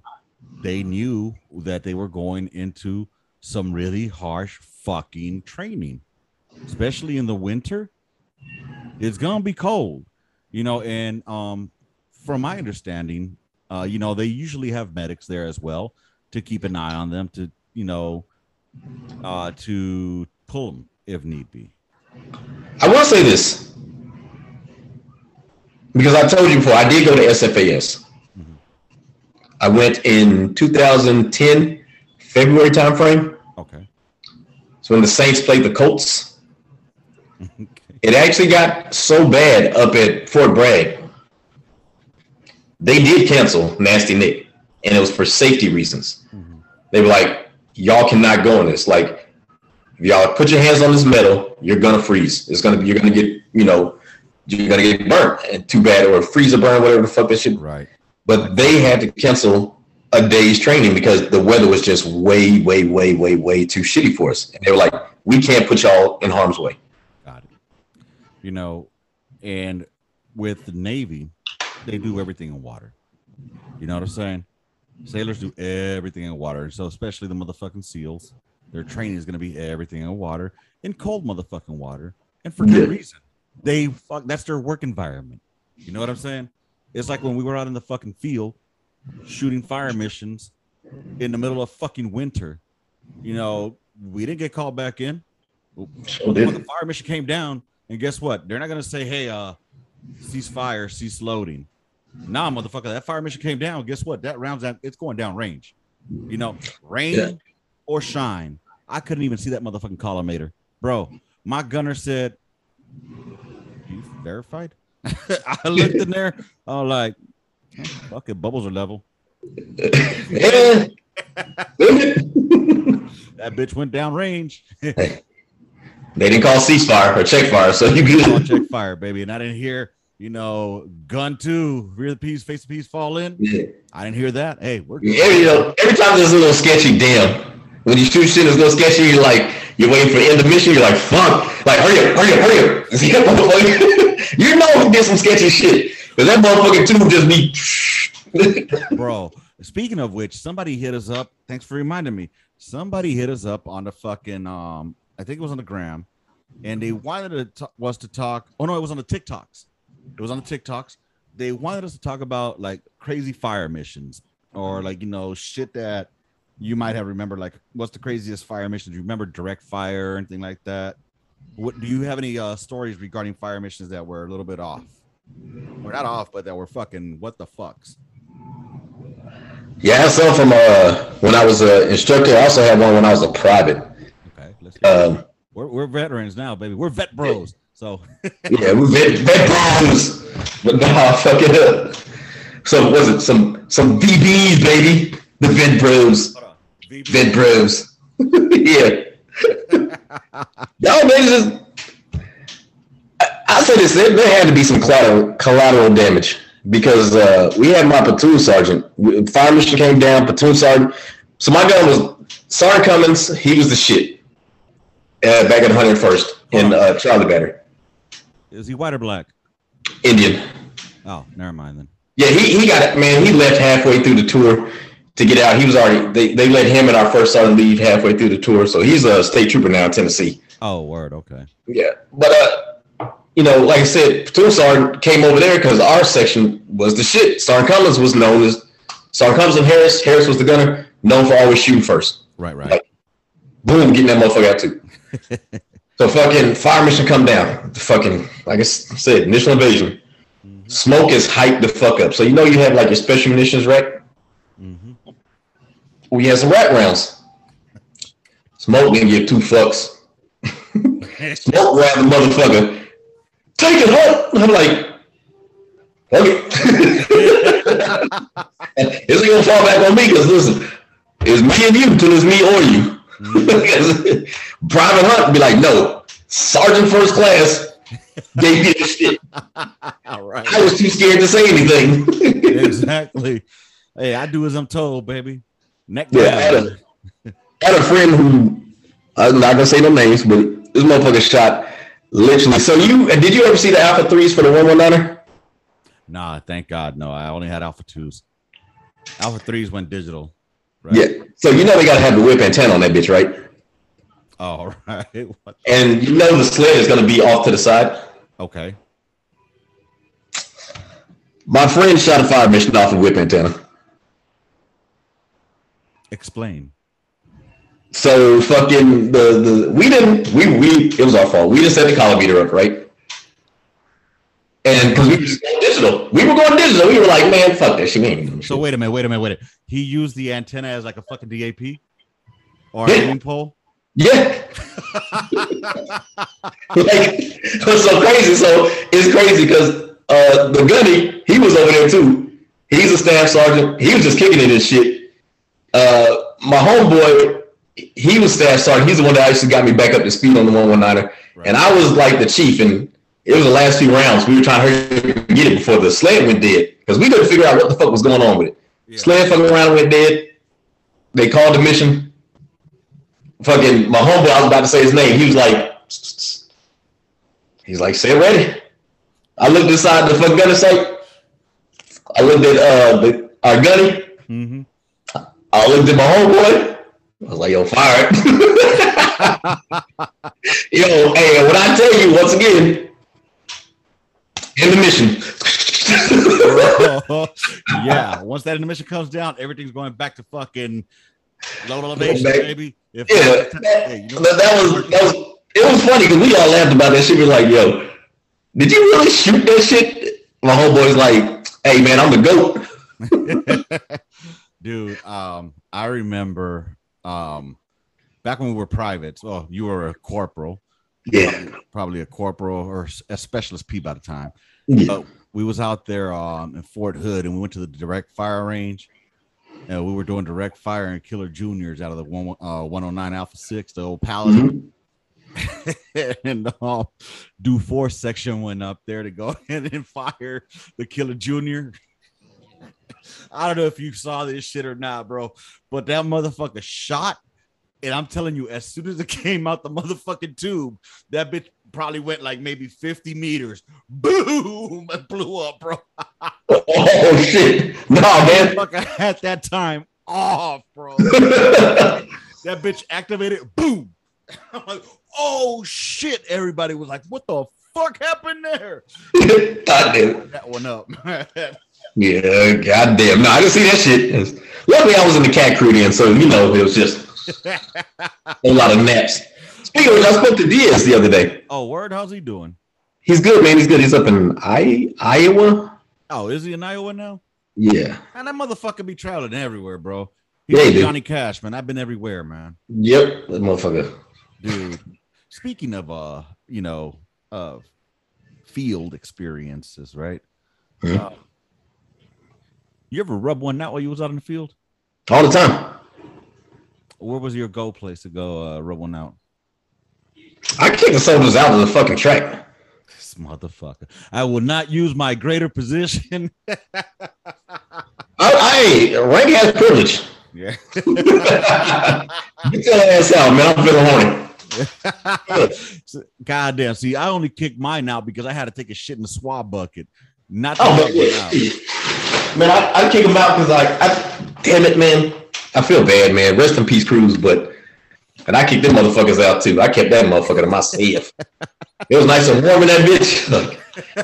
They knew that they were going into some really harsh fucking training, especially in the winter it's gonna be cold you know and um from my understanding uh you know they usually have medics there as well to keep an eye on them to you know uh to pull them if need be I will say this because I told you before, I did go to SFAS. I went in 2010, February timeframe. okay So when the Saints played the Colts, okay it actually got so bad up at Fort Bragg. They did cancel Nasty Nick, and it was for safety reasons. Mm-hmm. They were like, "Y'all cannot go on this. Like, if y'all put your hands on this metal, you're gonna freeze. It's gonna be you're gonna get you know you're gonna get burnt. And too bad, or freeze or burn, whatever the fuck that shit right but they had to cancel a day's training because the weather was just way, way, way, way, way too shitty for us. And they were like, we can't put y'all in harm's way. got it you know and with the navy they do everything in water you know what i'm saying sailors do everything in water so especially the motherfucking seals their training is going to be everything in water in cold motherfucking water and for good reason they fuck that's their work environment you know what i'm saying it's like when we were out in the fucking field shooting fire missions in the middle of fucking winter you know we didn't get called back in So when the fire mission came down, and guess what? They're not gonna say, "Hey, uh, cease fire, cease loading." Nah, motherfucker, that fire mission came down. Guess what? That round's at it's going down range. You know, rain Yeah. or shine. I couldn't even see that motherfucking collimator, bro. My gunner said, "You verified." I looked in there. I was like, "Fuck it, bubbles are level." That bitch went down range. they didn't call ceasefire or check fire, so you good. check fire, baby. And I didn't hear, you know, gun two, rear the piece, face the piece, fall in. Yeah. I didn't hear that. Hey, we're Every, you know, every time there's a little sketchy, damn. When you shoot shit a little sketchy, you're like, you're waiting for the end of the mission, you're like, fuck. Like, hurry up, hurry up, hurry up. You know he did some sketchy shit. Because that motherfucker too just be bro. Speaking of which, somebody hit us up. Thanks for reminding me. Somebody hit us up on the fucking um, I think it was on the gram, and they wanted to was to talk. Oh no, it was on the TikToks. It was on the TikToks. They wanted us to talk about like crazy fire missions or like you know shit that you might have remembered. Like, what's the craziest fire missions? You remember direct fire or anything like that? What do you have any uh, stories regarding fire missions that were a little bit off? We're not off, but that were fucking what the fucks. Yeah, I had some from uh when I was an instructor. I also had one when I was a private. Okay, let's go. Um, we're, we're veterans now, baby. We're vet bros. So yeah, we vet, vet bros. But nah, fuck it up. So was it some some VBs, baby? The vet bros, hold on. Vet bros. yeah. Y'all niggas just. I, I say this: there, had to be some collateral, collateral damage because uh, we had my platoon sergeant. Fire mission came down, platoon sergeant. So my gun was Sergeant Cummins. He was the shit. Uh, back at 101st in uh, Charlie Battery, Is he white or black? Indian. Oh, never mind then. Yeah, he, he got it, man. He left halfway through the tour to get out. He was already they, they let him and our first sergeant leave halfway through the tour. So he's a state trooper now in Tennessee. Oh, word. Okay. Yeah. But uh you know, like I said, platoon sergeant came over there because our section was the shit. Sergeant Cummins was known as Sergeant Cummins and Harris. Harris was the gunner, known for always shooting first. Right. Right. Boom, getting that motherfucker out too. so fucking fire mission come down. The fucking like I said, initial invasion. Smoke is hyped the fuck up. So you know you have like your special munitions rack. We had some rat rounds. Smoke didn't give two fucks. Smoke grabbed the motherfucker. Take it, huh? I'm like, okay. it's gonna fall back on me because listen, it's me and you till it's me or you. Mm-hmm. Private Hunt be like, no, Sergeant First Class gave me this shit. All right. I was too scared to say anything. exactly. Hey, I do as I'm told, baby. Neck Yeah, I had a, I had a friend who uh, I'm not gonna say no names, but this motherfucker shot literally. So you did you ever see the Alpha threes for the one one niner? Nah, thank God. No, I only had Alpha twos. Alpha threes went digital. Right? Yeah. So you know they gotta have the whip antenna on that bitch, right? Oh, All right. What? And you know the sled is gonna be off to the side. Okay. My friend shot a fire mission off the whip antenna. Explain. So fucking the the we didn't we we it was our fault. We didn't set the collimator up right. And because we were just going digital, we were going digital. We were like, man, fuck that shit. We ain't doing So wait a minute. Wait a minute. Wait a minute. He used the antenna as like a fucking DAP or Yeah. a aim pole. Yeah. like it was so crazy. So it's crazy because uh the gunny, he was over there too. He's a staff sergeant. He was just kicking it and shit. Uh my homeboy, he was staff sergeant. He's the one that actually got me back up to speed on the 119er. Right. And I was like the chief, and it was the last few rounds. We were trying to hurry and get it before the sled went dead. Because we couldn't figure out what the fuck was going on with it. Yeah. Sled fucking around went dead. They called the mission fucking my homeboy, I was about to say his name. He was like, he's like, say it ready. I looked inside the fucking gunner sight. I looked at uh the our gunny. hmm I looked at my homeboy. I was like, yo, fire it. yo, hey, what I tell you once again, in the mission. yeah. Once that intermission comes down, everything's going back to fucking low elevation, baby. If Yeah, that, you know- that, that was that was it was funny because we all laughed about that shit. We were like, yo, did you really shoot that shit? My homeboy's like, hey man, I'm the goat. Dude um i remember um back when we were privates well you were a corporal Yeah. probably a corporal or a specialist p by the time Yeah. But we was out there um, in Fort Hood, and we went to the direct fire range. And we were doing direct fire and killer juniors out of the one, uh, 109 Alpha 6, the old Paladin. Mhm. and um, do force section went up there to go ahead and fire the killer junior. I don't know if you saw this shit or not, bro, but that motherfucker shot. And I'm telling you, as soon as it came out the motherfucking tube, that bitch probably went like maybe 50 meters. Boom! It blew up, bro. Oh, oh shit! Nah, man. Motherfucker had that time off, bro. that bitch activated. Boom! I'm like, oh shit! Everybody was like, "What the fuck happened there?" That one up. Yeah, goddamn. No, I didn't see that shit. Luckily, I was in the cat crew then, so you know it was just a lot of naps. Speaking of which, I spoke to Diaz the other day. oh, word. How's he doing? He's good, man. He's good. He's up in I- Iowa. Oh, is he in Iowa now? Yeah. And that motherfucker be traveling everywhere, bro. He's Yeah, he like do. Johnny Cash, man. I've been everywhere, man. Yep. That motherfucker. Dude. Speaking of uh, you know, uh field experiences, right? Mhm. Uh, you ever rub one out while you was out in the field? All the time. Where was your go place to go uh, rub one out? I kick the soldiers out of the fucking track. This motherfucker. I will not use my greater position. I, I rank has privilege. yeah. Get your ass out, man. I'm feeling horny. God damn. See, I only kicked mine out because I had to take a shit in the swab bucket. Not Oh, but yeah, yeah. man, I, I kick him out because like, I, damn it, man. I feel bad, man. Rest in peace, Cruz. But and I kicked them motherfuckers out too. I kept that motherfucker to myself. it was nice and warm in that bitch. Like,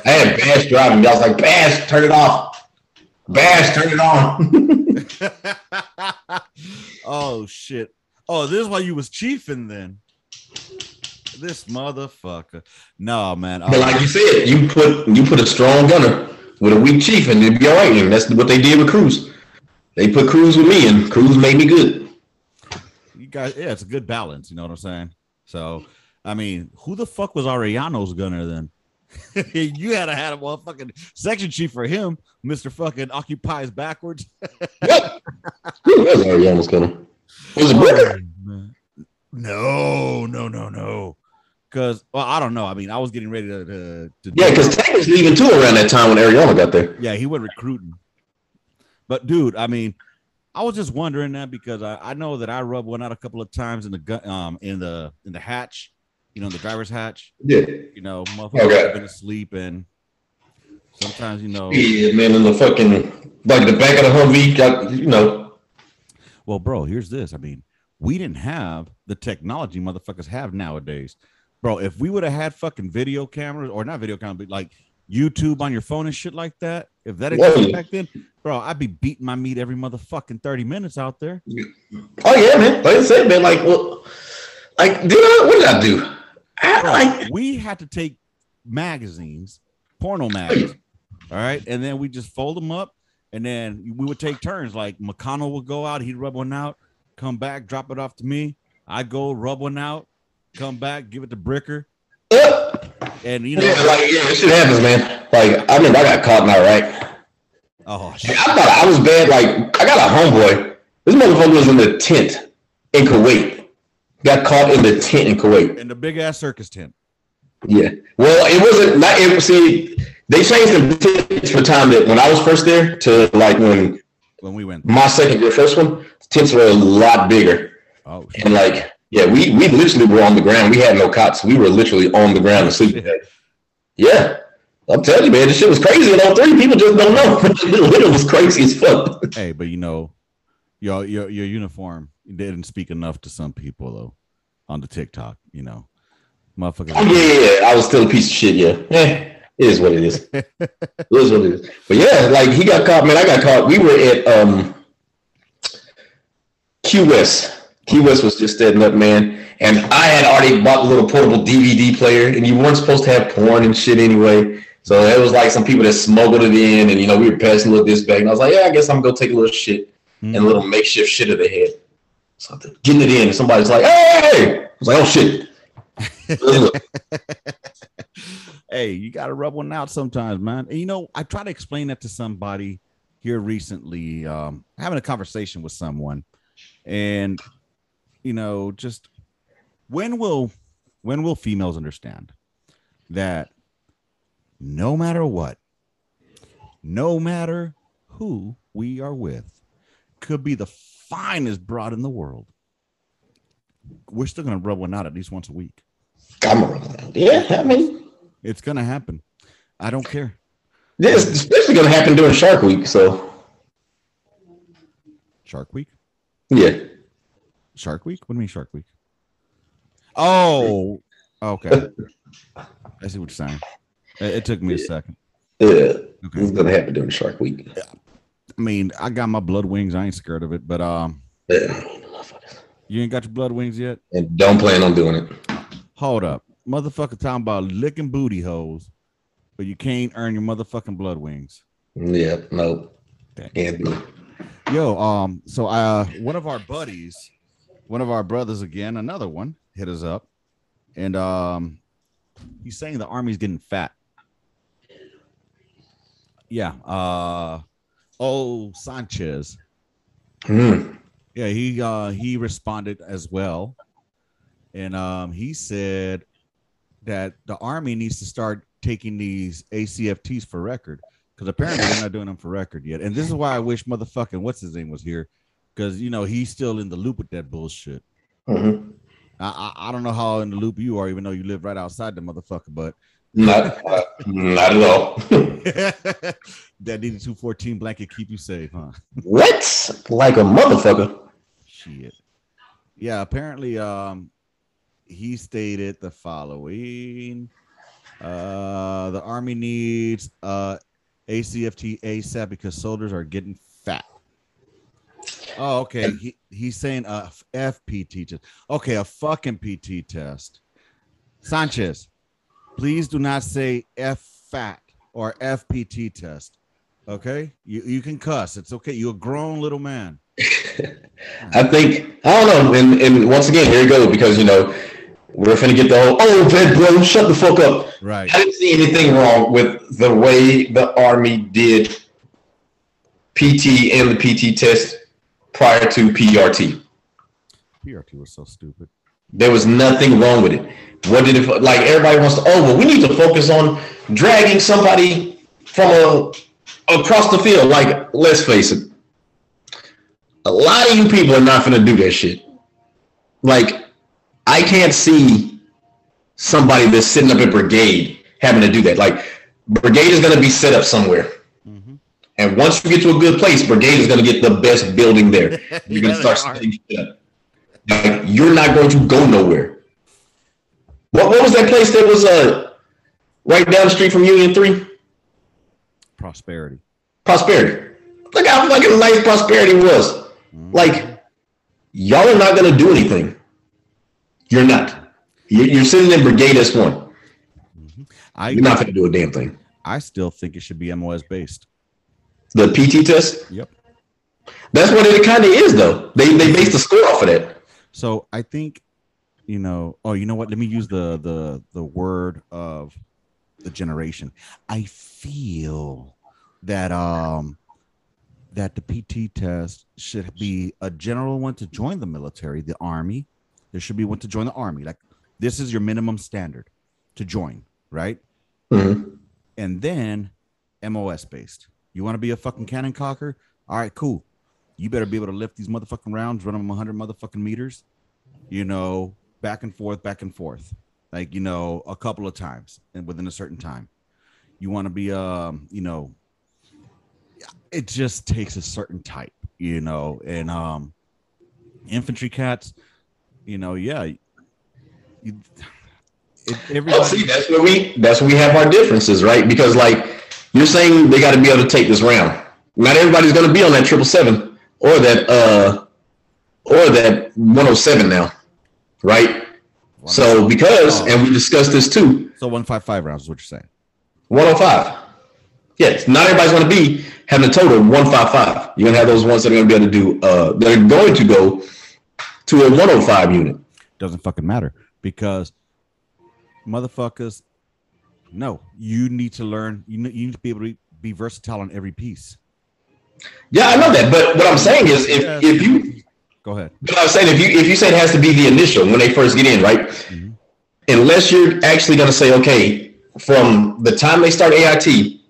I had Bash driving. me. I was like, Bash, turn it off. Bash, turn it on. oh shit. Oh, this is why you was chiefing then. This motherfucker. No, man. but like you said, you put you put a strong gunner with a weak chief, and it'd be all right. And that's what they did with Cruz. They put Cruz with me, and Cruz made me good. you guys, yeah, it's a good balance. You know what I'm saying? So, I mean, who the fuck was Ariano's gunner then? you had to have a motherfucking section chief for him, Mister Fucking occupies backwards. Yep. Who was Ariana's gunner? Was it oh, man. No, no, no, no. Because well, I don't know. I mean, I was getting ready to, to, to Yeah, because Tank was leaving too around that time when Ariana got there. yeah, he went recruiting. But dude, I mean, I was just wondering that because I, I know that I rubbed one out a couple of times in the gun um in the in the hatch, you know, the driver's hatch. Yeah. You know, motherfuckers Okay. have been asleep and sometimes you know Yeah, man, in the fucking like the back of the Humvee, got you know. well, bro, here's this. I mean, we didn't have the technology motherfuckers have nowadays. Bro, if we would have had fucking video cameras or not video cameras, but like YouTube on your phone and shit like that, if that existed back then, bro, I'd be beating my meat every motherfucking 30 minutes out there. Oh yeah, man. Like I said, man, like well, like did I, what did I do? I, Bro, like we had to take magazines, porno magazines, all right, and then we just fold them up, and then we would take turns. Like McConnell would go out, he'd rub one out, come back, drop it off to me. I'd go rub one out, come back, give it to Bricker, and you know, yeah, like yeah, this shit happens, man. Like I remember I got caught in right? oh shit. I thought I was bad. Like I got a homeboy. This motherfucker was in the tent in Kuwait. Got caught in the tent in Kuwait. in the big ass circus tent. Yeah. Well, it wasn't not it see they changed the tents for time that when I was first there to like when When we went, my second year first one, tents were a lot bigger. oh shit. And like, yeah, we we literally were on the ground. We had no cots. We were literally on the ground asleep. Yeah. I'm telling you, man, this shit was crazy in 03. People just don't know. it was crazy as fuck. hey, but you know, your your your uniform didn't speak enough to some people though on the TikTok. You know, Motherfucker. Oh, yeah, yeah, yeah. I was still a piece of shit, yeah. Eh, it is what it is. it is what it is. But yeah, like he got caught, man. I got caught. We were at um Q West. Q West was just setting up, man. And I had already bought the little portable DVD player, and you weren't supposed to have porn and shit anyway. So it was like some people that smuggled it in, and you know, we were passing a little this back. And I was like, yeah, I guess I'm gonna go take a little shit and a little makeshift shit of the head. So getting it in, and somebody's like, hey! I was like, oh shit. hey, you got to rub one out sometimes, man. And you know, I try to explain that to somebody here recently, um, having a conversation with someone, and you know, just when will when will females understand that no matter what, no matter who we are with, could be the finest broad in the world. We're still gonna rub one out at least once a week. I'm around. Yeah, I mean, It's gonna happen. I don't care. this is especially going to happen during Shark Week. So, Shark Week? yeah. Shark Week? What do you mean Shark Week? Oh, okay. I see what you're saying. It, it took me a second. Yeah, Okay. it's to happen during Shark Week. I mean, I got my blood wings. I ain't scared of it, but um, Yeah. you ain't got your blood wings yet. And don't plan on doing it. Hold up, motherfucker, talking about licking booty holes, but you can't earn your motherfucking blood wings. Yeah, no. Dang. Can't do. Yo, um, so uh, one of our buddies, one of our brothers again, another one, hit us up, and um, he's saying the army's getting fat. Yeah. Uh, oh, Sanchez. Hmm. Yeah, he uh he responded as well. And um he said that the army needs to start taking these ACFTs for record because apparently they're not doing them for record yet. And this is why I wish motherfucking what's his name was here because you know he's still in the loop with that bullshit. Mhm. I, I I don't know how in the loop you are, even though you live right outside the motherfucker, but Not, uh, not at all. that DD two fourteen blanket keep you safe, huh? what? Like a motherfucker. Shit. Yeah, apparently um he stated the following. Uh the army needs uh ACFT ASAP because soldiers are getting. Oh, okay. He he's saying a FPT test. Okay, a fucking PT test. Sanchez, please do not say F fat or FPT test. Okay? You you can cuss. It's okay. You're a grown little man. I think I don't know, and, and once again, here you go because you know we're finna get the whole oh vet bro, shut the fuck up. Right. I didn't see anything wrong with the way the army did PT and the PT test prior to PRT. PRT was so stupid. There was nothing wrong with it. What did it like? Everybody wants to. Oh well, we need to focus on dragging somebody from a across the field. Like, let's face it, a lot of you people are not going to do that shit. Like, I can't see somebody that's sitting up at brigade having to do that. Like, brigade is going to be set up somewhere. Mm-hmm. And once you get to a good place, brigade is going to get the best building there. You're going to start setting shit up. Like, you're not going to go nowhere. What, what was that place that was uh right down the street from Union Three? Prosperity. Prosperity. Look how fucking nice prosperity was. Like, y'all are not gonna do anything. You're not. You- You're sitting in brigade S one. I You're not gonna do a damn thing. I still think it should be MOS based. The PT test. Yep. That's what it kind of is, though. They they base the score off of that. So I think, you know, oh, you know what? Let me use the the the word of the generation. I feel that um that the PT test should be a general one to join the military, the army. There should be one to join the army. Like this is your minimum standard to join, right? Mhm. and then MOS based. You want to be a fucking cannon cocker? All right, cool. You better be able to lift these motherfucking rounds, run them 100 motherfucking meters, you know, back and forth, back and forth, like you know, a couple of times and within a certain time. You want to be, um, you know, it just takes a certain type, you know, and um, infantry cats, you know, yeah, you, it, Oh, everybody. see, that's where we that's where we have our differences, right? Because like you're saying, they got to be able to take this round. Not everybody's going to be on that triple seven or that uh or that 107 now, right? So because, Oh. and we discussed this too, So 155 rounds is what you're saying. 105. Yes, not everybody's going to be having a total of 155. You're going to have those ones that are going to be able to do, uh, that are going to go to a 105 unit. Doesn't fucking matter because motherfuckers No, you need to learn. You need, you need to be able to be versatile on every piece. Yeah, I know that. But what I'm saying is, if, Yes. if you, Go ahead. but I'm saying if you if you say it has to be the initial when they first get in, right? Mhm. Unless you're actually going to say, okay, from the time they start AIT,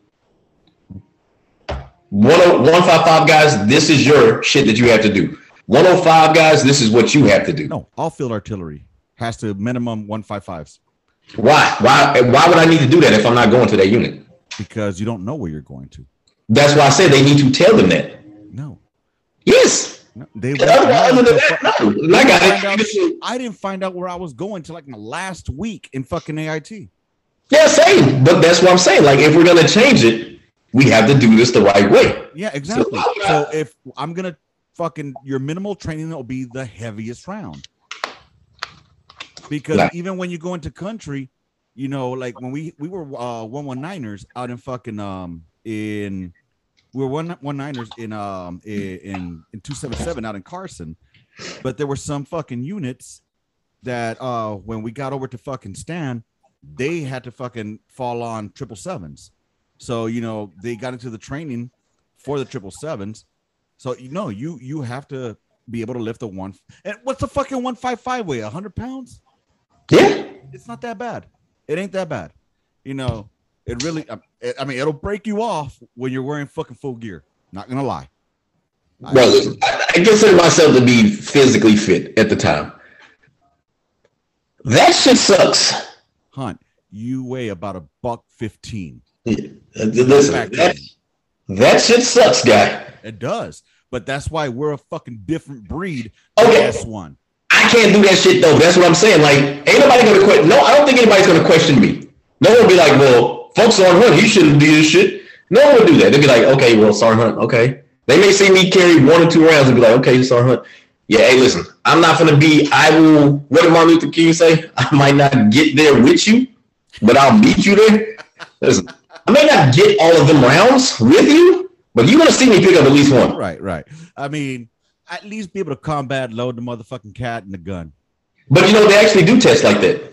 one oh, 155 guys, this is your shit that you have to do. 105 guys, this is what you have to do. No, all field artillery has to minimum one five fives Why? Why? Why would I need to do that if I'm not going to that unit? because you don't know where you're going to. That's why I said they need to tell them that. No, Yes. no they. Other other than that, no. And I out- I didn't find out where I was going till like my last week in fucking AIT. Yeah, same. But that's what I'm saying. Like, if we're gonna change it, we have to do this the right way. Yeah, exactly. So if I'm gonna fucking your minimal training will be the heaviest round. Because even when you go into country, you know, like when we we were uh 119ers out in fucking um in we were one one niners in um in in, in 277 out in Carson, but there were some fucking units that uh when we got over to fucking Stan, they had to fucking fall on triple sevens. So you know they got into the training for the triple sevens. So you know you you have to be able to lift a one. And what's the fucking one five five weigh? A hundred pounds? Yeah. It's not that bad. It ain't that bad. You know, it really. I- it- I mean, it'll break you off when you're wearing fucking full gear. Not gonna lie. I- Bro, I, I consider myself to be physically fit at the time. That shit sucks. Hunt, you weigh about a buck fifteen. Uh, Listen, that, that shit sucks, guy. It does, but that's why we're a fucking different breed. Okay. S one. I can't do that shit though. That's what I'm saying. Like, ain't nobody gonna question. No, I don't think anybody's gonna question me. No one will be like, well, folks on Hunt, he shouldn't do this shit. No one will do that. They'll be like, okay, well, Sergeant Hunt, okay. They may see me carry one or two rounds and be like, okay, Sergeant Hunt. Yeah, hey, listen, I'm not gonna be. I will. What did Martin Luther King say? I might not get there with you, but I'll meet you there. Listen, I may not get all of them rounds with you, but you're gonna see me pick up at least one. Right, right. I mean, at least be able to combat load the motherfucking cat and the gun. But you know, they actually do tests like that.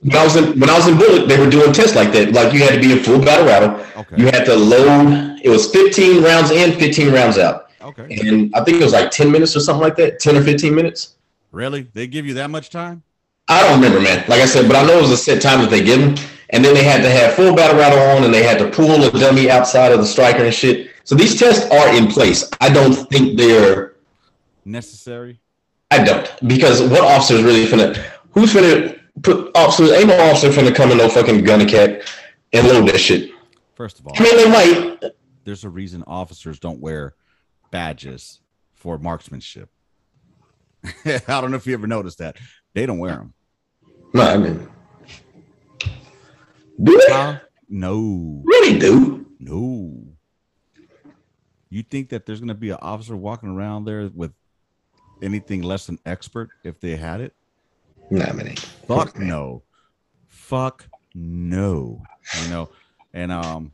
When I was in when I was in Bullet, they were doing tests like that. Like you had to be in full battle rattle. Okay. You had to load. It was 15 rounds in, 15 rounds out, Okay. and I think it was like 10 minutes or something like that, 10 or 15 minutes. Really? They give you that much time? I don't remember, man. Like I said, but I know it was a set time that they give them, and then they had to have full battle rattle on, and they had to pull a dummy outside of the Stryker and shit. So these tests are in place. I don't think they're. Necessary? I don't because what officer is really finna? Who's finna put officers? Ain't no officer finna come in no fucking gun cat and load that shit. First of all, I mean, they might. there's a reason officers don't wear badges for marksmanship. I don't know if you ever noticed that. They don't wear them. No, I mean, do they Huh? No, really do? no. You think that there's going to be an officer walking around there with anything less than expert if they had it? No, I mean, Fuck no. Fuck no. You know, and um,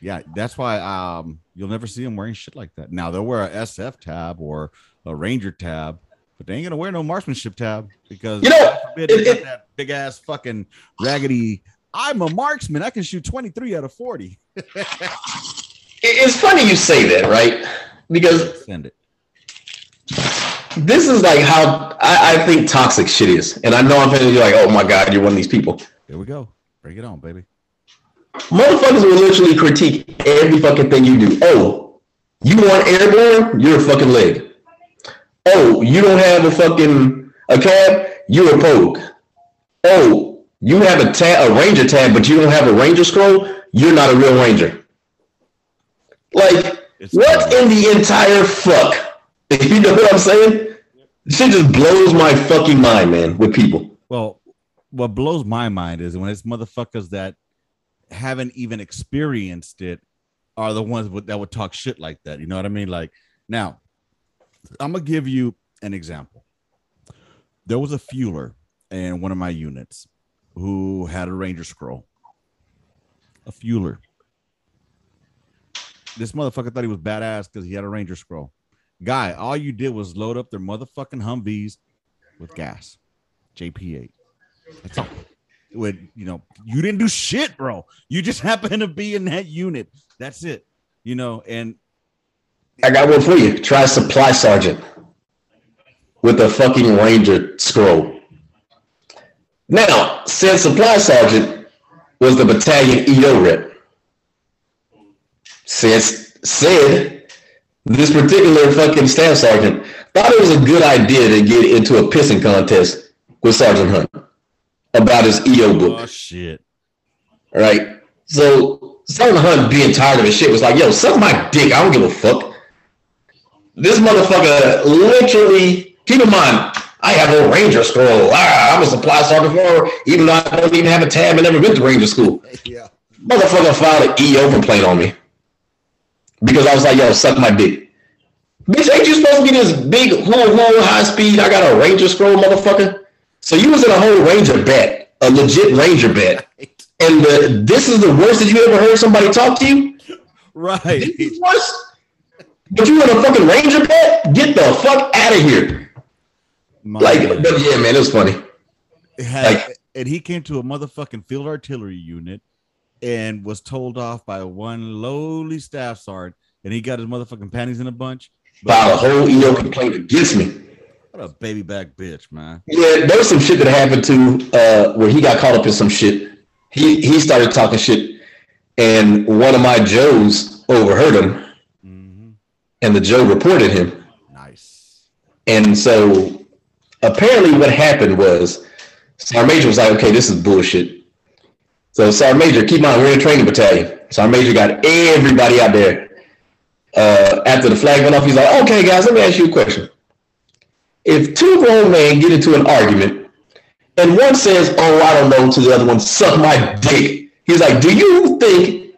yeah, that's why um you'll never see them wearing shit like that. Now they'll wear a SF tab or a Ranger tab, but they ain't gonna wear no marksmanship tab because You know, forbid it- got it- that big ass fucking raggedy. I'm a marksman. I can shoot 23 out of 40. It's funny you say that, right? Because Send it. this is like how I, I think toxic shit is, and I know I'm finna be like, oh my god, you're one of these people. There we go. Bring it on, baby. Motherfuckers will literally critique every fucking thing you do. Oh, you want airborne? You're a fucking leg. Oh, you don't have a fucking a cab? You're a POG. Oh, you have a tab, a ranger tab, but you don't have a ranger scroll? You're not a real ranger. Like, It's what in the entire fuck? You know what I'm saying? Shit just blows my fucking mind, man, with people. Well, what blows my mind is when it's motherfuckers that haven't even experienced it are the ones that would talk shit like that. You know what I mean? Like, now, I'm gonna give you an example. There was a fueler in one of my units who had a ranger scroll. A fueler. This motherfucker thought he was badass because he had a ranger scroll. Guy, all you did was load up their motherfucking Humvees with gas. JP8. That's all. with you know, you didn't do shit, bro. You just happened to be in that unit. That's it. You know, and I got one for you. Try supply sergeant with a fucking ranger scroll. Now, said supply sergeant was the battalion EO rep. Says said this particular fucking staff sergeant thought it was a good idea to get into a pissing contest with Sergeant Hunt about his EO book. oh shit. Right? So Sergeant Hunt being tired of his shit was like, yo, suck my dick. I don't give a fuck. This motherfucker literally, keep in mind, I have a ranger scroll. Ah, I'm a supply sergeant for even though I don't even have a tab and never been to ranger school. Yeah. Motherfucker filed an EO complaint on me. Because I was like, yo, suck my dick. Bitch, ain't you supposed to be this big, whole, whole high speed? I got a ranger scroll, motherfucker. So you was in a whole ranger bet, a legit ranger bet. And the, this is the worst that you ever heard somebody talk to you? Right. This is worse? But you in a fucking ranger bet? Get the fuck out of here. My Like, but yeah, man, it was funny. had, Like- and he came to a motherfucking field artillery unit and was told off by one lowly staff sergeant, and he got his motherfucking panties in a bunch. Filed a whole EO complaint against me. What a baby back bitch, man. Yeah, there was some shit that happened to uh, where he got caught up in some shit. He he started talking shit, and one of my Joes overheard him, hmm and the Joe reported him. Nice. And so apparently, what happened was Sergeant Major was like, "Okay, this is bullshit." So Sergeant Major, keep in mind, we're in a training battalion. Sergeant Major got everybody out there. Uh, after the flag went off, he's like, "Okay, guys, let me ask you a question. If two grown men get into an argument, and one says, "Oh, I don't know," to the other one, "Suck my dick," he's like, "Do you think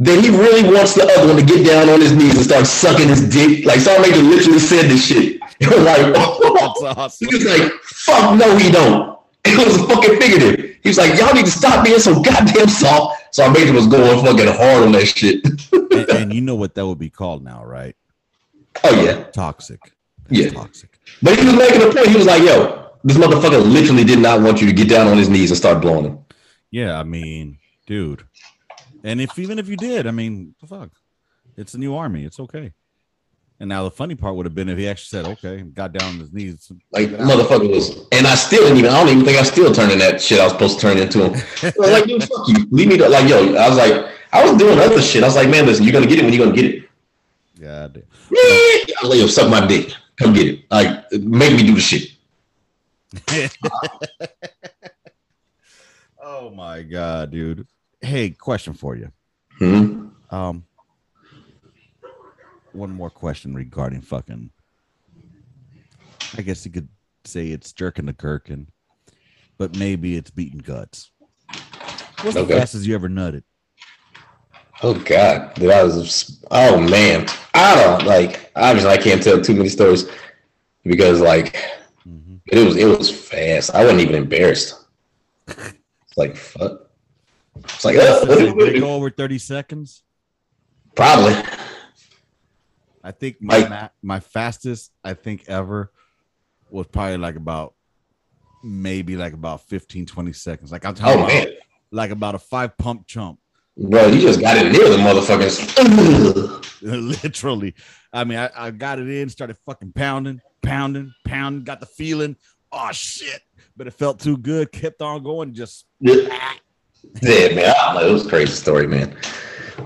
that he really wants the other one to get down on his knees and start sucking his dick?" Like Sergeant Major literally said this shit. Was like, That's awesome. he was like, fuck no, he don't. It was fucking figurative. He was like, y'all need to stop being so goddamn soft. So our major was going fucking hard on that shit. and, and you know what that would be called now, right? oh yeah. Toxic. Yeah. Toxic. But he was making a point. He was like, yo, this motherfucker literally did not want you to get down on his knees and start blowing him. Yeah, I mean, dude. And if even if you did, I mean, the fuck, it's a new army. It's okay. And now the funny part would have been if he actually said, "Okay," got down on his knees. Like motherfucker was, and I still didn't even. I don't even think I still turned in that shit I was supposed to turn into him. I was like, dude, fuck you. Leave me. To, like, yo, I was like, I was doing other shit. I was like, man, listen, you're gonna get it when you're gonna get it. Yeah, I was like, yo, suck my dick. Come get it. Like, make me do the shit. oh my god, dude. Hey, question for you. Hmm? Um, one more question regarding fucking. I guess you could say it's jerking the gherkin, but maybe it's beating guts. What's the fastest you ever nutted? Oh God, that was. Oh man, I don't like. Obviously, I can't tell too many stories because like Mhm. it was it was fast. I wasn't even embarrassed. It's like fuck. It's like uh, it go over thirty seconds? probably. I think my Like- ma- my fastest I think ever was probably like about maybe like about 15 20 seconds. Like I'm talking Oh about man, like about a five pump chump. bro, you just got it near the motherfuckers. Literally. I mean, I, I got it in, started fucking pounding, pounding, pounding, got the feeling, oh shit. But it felt too good, kept on going, just yeah, man. It was a crazy story, man.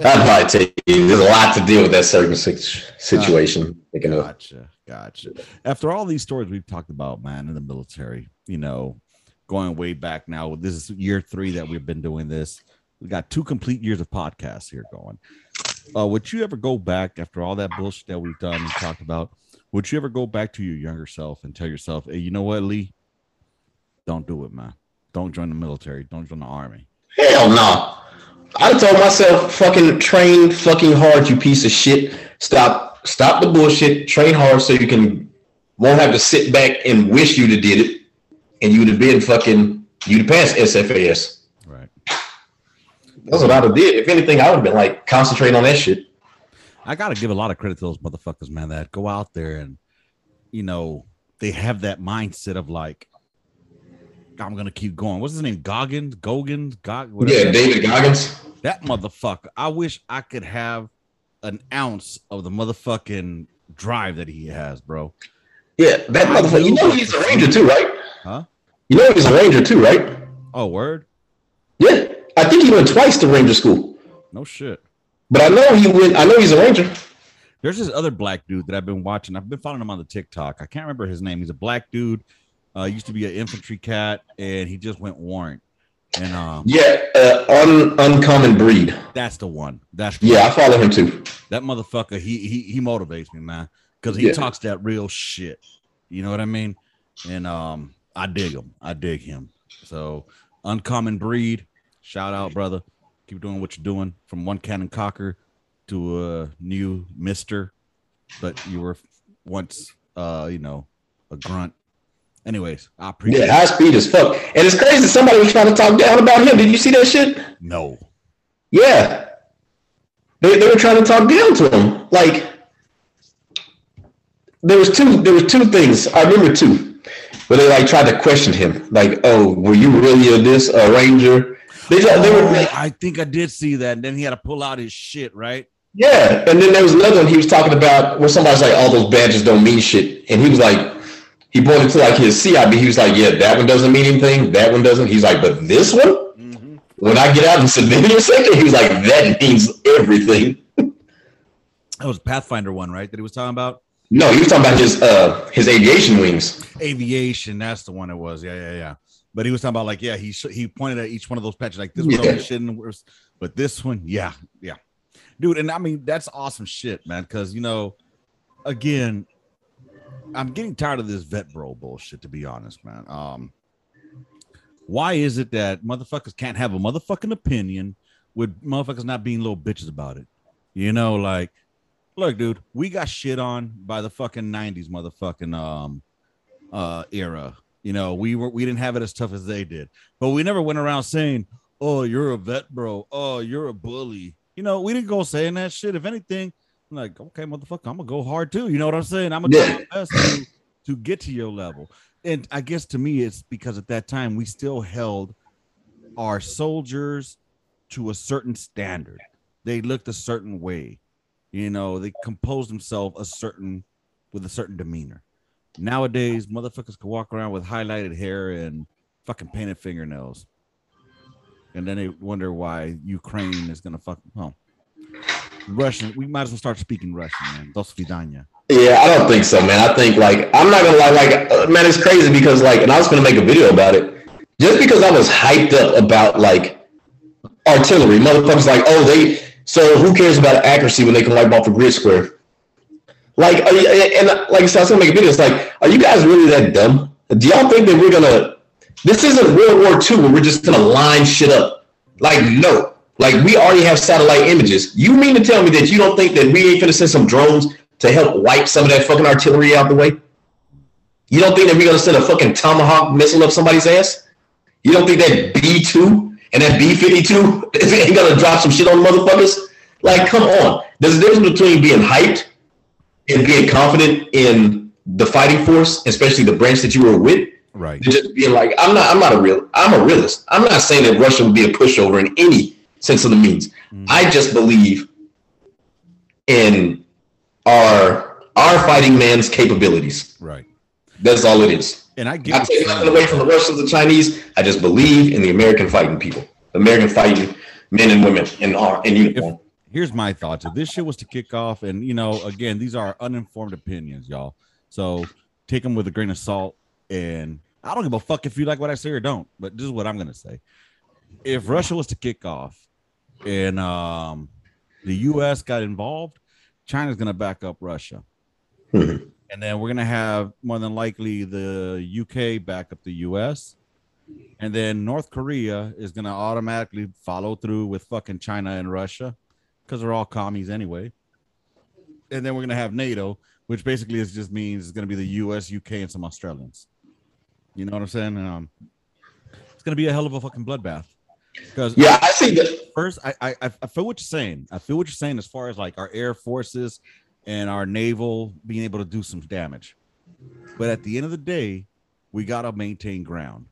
I'd probably tell you there's a lot to deal with that certain situation. Gotcha. Gotcha. After all these stories we've talked about, man, in the military, you know, going way back now, this is year three that we've been doing this. We got two complete years of podcasts here going. Uh, would you ever go back after all that bullshit that we've done and talked about? Would you ever go back to your younger self and tell yourself, hey, you know what, Lee? Don't do it, man. Don't join the military. Don't join the army. Hell no. I told myself, fucking train fucking hard, you piece of shit. Stop, stop the bullshit. Train hard so you can won't have to sit back and wish you'd have did it, and you'd have been fucking you'd have passed SFAS. Right. That's what I'd have did. If anything, I would have been like concentrate on that shit. I gotta give a lot of credit to those motherfuckers, man, that go out there and you know they have that mindset of like, I'm gonna keep going. What's his name? Goggins, Goggins, Gog. Yeah, David Goggins. That motherfucker. I wish I could have an ounce of the motherfucking drive that he has, bro. Yeah, that I motherfucker. You know he's a ranger too, right? Huh? You know he's a ranger too, right? Oh, word? Yeah, I think he went twice to ranger school. No shit. But I know he went. I know he's a ranger. There's this other black dude that I've been watching. I've been following him on the TikTok. I can't remember his name. He's a black dude. Uh, used to be an infantry cat, and he just went warrant. And um, Yeah, uh, un, uncommon breed. that's the one. That's the Yeah, I follow him too. that motherfucker. He he he motivates me, man, because he Yeah. talks that real shit. You know what I mean? And um, I dig him. I dig him. So uncommon breed. Shout out, brother. Keep doing what you're doing. From one cannon cocker to a new Mister, but you were once, uh, you know, a grunt. Anyways, I appreciate. Yeah, high speed as fuck. And it's crazy. Somebody was trying to talk down about him. Did you see that shit? No. Yeah. They, they were trying to talk down to him. Like there was two there was two things. I remember two. Where they like tried to question him. Like, oh, were you really a this a ranger? They, tried- they were Oh, like, I think I did see that. And then he had to pull out his shit, right? yeah. And then there was another one he was talking about where somebody's like, all those badges don't mean shit. And he was like, he pointed to like his CIB. He was like, yeah, that one doesn't mean anything. That one doesn't. He's like, but this one? Mm-hmm. When I get out in civilian sector, he was like, that means everything. That was Pathfinder one, right? That he was talking about. No, he was talking about his uh his aviation wings. aviation. That's the one it was. Yeah, yeah, yeah. But he was talking about like, yeah, he sh- he pointed at each one of those patches like this one Yeah. only shit in the but this one, yeah, yeah, dude. And I mean that's awesome shit, man. Because you know, again, I'm getting tired of this vet bro bullshit. To be honest, man. Um, why is it that motherfuckers can't have a motherfucking opinion with motherfuckers not being little bitches about it? You know, like, look, dude, we got shit on by the fucking '90s motherfucking um uh era. You know, we were we didn't have it as tough as they did, but we never went around saying, "Oh, you're a vet, bro. Oh, you're a bully." You know, we didn't go saying that shit. If anything, I'm like, okay, motherfucker, I'm gonna go hard too. You know what I'm saying? I'm gonna Yeah. try my best to, to get to your level. And I guess to me, it's because at that time we still held our soldiers to a certain standard. They looked a certain way. You know, they composed themselves a certain with a certain demeanor. Nowadays, motherfuckers can walk around with highlighted hair and fucking painted fingernails. And then they wonder why Ukraine is gonna fuck well. Russian, we might as well start speaking Russian, man. Dos vidanya. Yeah, I don't think so, man. I think like I'm not gonna lie, like uh, man, it's crazy because like, and I was gonna make a video about it, just because I was hyped up about like artillery. Motherfuckers like, oh, they. So who cares about accuracy when they can wipe off a grid square? Like, you, and uh, like said, I was gonna make a video. It's like, are you guys really that dumb? Do y'all think that we're gonna? This isn't World War II where we're just gonna line shit up. Like, no. Like we already have satellite images. You mean to tell me that you don't think that we ain't gonna send some drones to help wipe some of that fucking artillery out the way? You don't think that we're gonna send a fucking tomahawk missile up somebody's ass? You don't think that B two and that B fifty two ain't gonna drop some shit on motherfuckers? Like, come on. There's a difference between being hyped and being confident in the fighting force, especially the branch that you were with, Right. just being like, I'm not, I'm not a real, I'm a realist. I'm not saying that Russia would be a pushover in any sense of the means. Mhm. I just believe in our our fighting man's capabilities. Right. That's all it is. And I get I take nothing away from the Russians, the Chinese. I just believe in the American fighting people, American fighting men and women in our in uniform. here's my thoughts. If this shit was to kick off, and you know, again, these are uninformed opinions, y'all. So take them with a grain of salt. And I don't give a fuck if you like what I say or don't, but this is what I'm gonna say. If Russia was to kick off and um the US got involved, China's gonna back up Russia. Mhm. And then we're gonna have more than likely the UK back up the US. And then North Korea is gonna automatically follow through with fucking China and Russia because they're all commies anyway. And then we're gonna have NATO, which basically is just means it's gonna be the US, UK, and some Australians. You know what I'm saying? Um, it's gonna be a hell of a fucking bloodbath. Because Yeah, I see that. first, I, I I- feel what you're saying. I feel what you're saying as far as like our air forces and our naval being able to do some damage. But at the end of the day, we gotta maintain ground.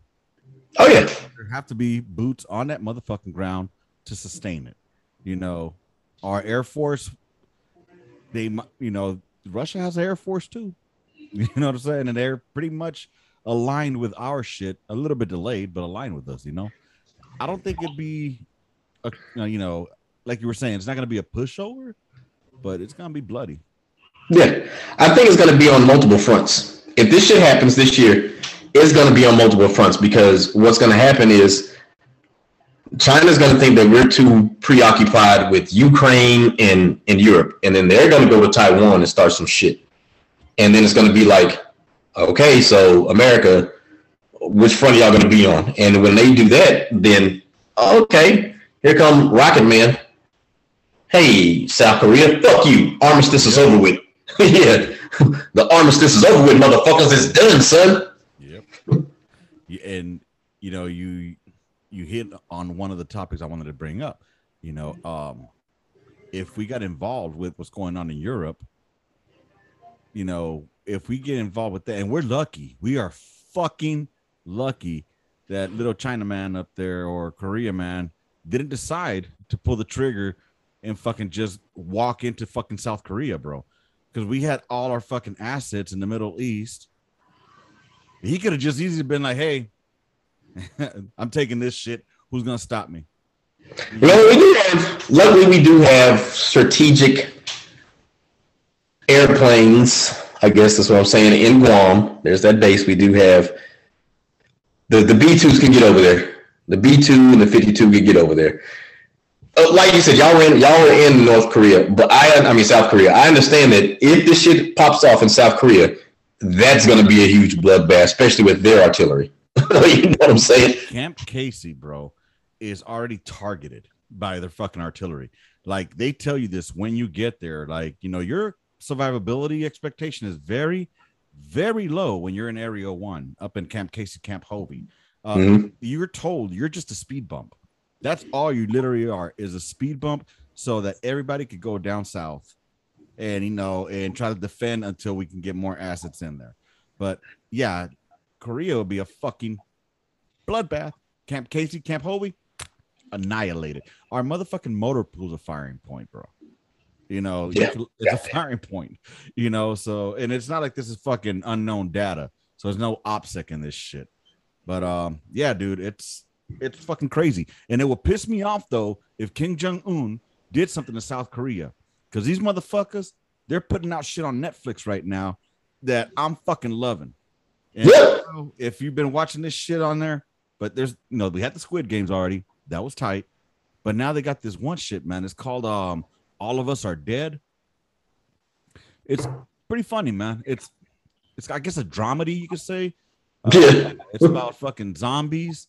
Oh yeah. There have to be boots on that motherfucking ground to sustain it. You know, our Air Force, they, you know, Russia has an Air Force too. You know what I'm saying? And they're pretty much aligned with our shit, a little bit delayed, but aligned with us. You know, I don't think it'd be, a, uh, you know, like you were saying, it's not gonna be a pushover, but it's gonna be bloody. Yeah, I think it's going to be on multiple fronts. If this shit happens this year, it's going to be on multiple fronts because what's going to happen is China's going to think that we're too preoccupied with Ukraine and, and Europe, and then they're going to go to Taiwan and start some shit. And then it's going to be like, okay, so America, which front y'all going to be on? And when they do that, then okay, here come Rocket Man. Hey, South Korea, fuck you. Armistice is over with. yeah, the armistice is over with, motherfuckers. It's done, son. Yep. And you know, you you hit on one of the topics I wanted to bring up. You know, um, if we got involved with what's going on in Europe, you know, if we get involved with that, and we're lucky, we are fucking lucky that little China man up there or Korea man didn't decide to pull the trigger and fucking just walk into fucking South Korea, bro. Because we had all our fucking assets in the Middle East. He could have just easily been like, hey, I'm taking this shit. Who's gonna stop me? Know, we have, luckily, we do have strategic airplanes. I guess that's what I'm saying. In Guam, there's that base. We do have the the B2s can get over there. The B2 and the 52 can get over there. Uh, like you said, y'all were in y'all were in North Korea, but I I mean South Korea. I understand that if this shit pops off in South Korea, that's going to be a huge bloodbath, especially with their artillery. you know what I'm saying? Camp Casey, bro, is already targeted by their fucking artillery. Like they tell you this when you get there. Like, you know, your survivability expectation is very, very low when you're in Area One up in Camp Casey, Camp Hovey. Uh, Mhm. You're told you're just a speed bump. That's all you literally are is a speed bump so that everybody could go down south and, you know, and try to defend until we can get more assets in there. But yeah, Korea would be a fucking bloodbath. Camp Casey, Camp Hovey, annihilated. Our motherfucking motor pool's a firing point, bro. You know, Yeah, it's, a, it's a firing point. You know, so and it's not like this is fucking unknown data. So there's no opsec in this shit. But um, yeah, dude, it's it's fucking crazy. And it would piss me off though if Kim Jong Un did something to South Korea, because these motherfuckers they're putting out shit on Netflix right now that I'm fucking loving. And Yeah. if you've been watching this shit on there, but there's you know we had the Squid Games already. That was tight. But now they got this one shit, man. It's called um All of Us Are Dead. It's pretty funny, man. It's it's I guess a dramedy you could say. Uh, Yeah. it's about fucking zombies,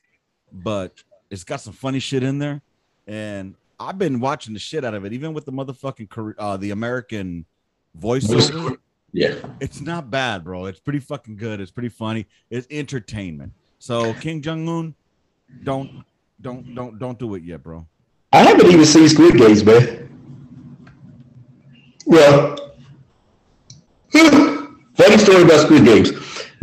but it's got some funny shit in there. And I've been watching the shit out of it, even with the motherfucking uh the American voiceover. Yeah. It's not bad, bro. It's pretty fucking good. It's pretty funny. It's entertainment. So King Jong Un, don't don't don't don't do it yet, bro. I haven't even seen Squid Games, man. Well, funny story about Squid Games.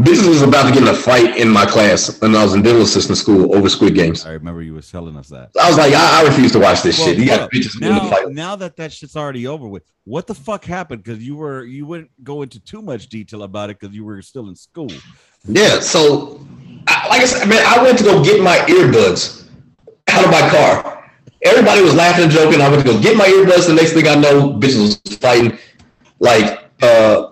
Bitches was about to get in a fight in my class when I was in dental assistant school over Squid Games. I remember you was telling us that. I was like, I, I refuse to watch this Well, shit. You got bitches getting in a now, now that that shit's already over with, what the fuck happened? Because you were you wouldn't go into too much detail about it because you were still in school. Yeah, so I, like I said, man, I went to go get my earbuds out of my car. Everybody was laughing and joking. I went to go get my earbuds. The next thing I know, bitches was fighting. Like, uh,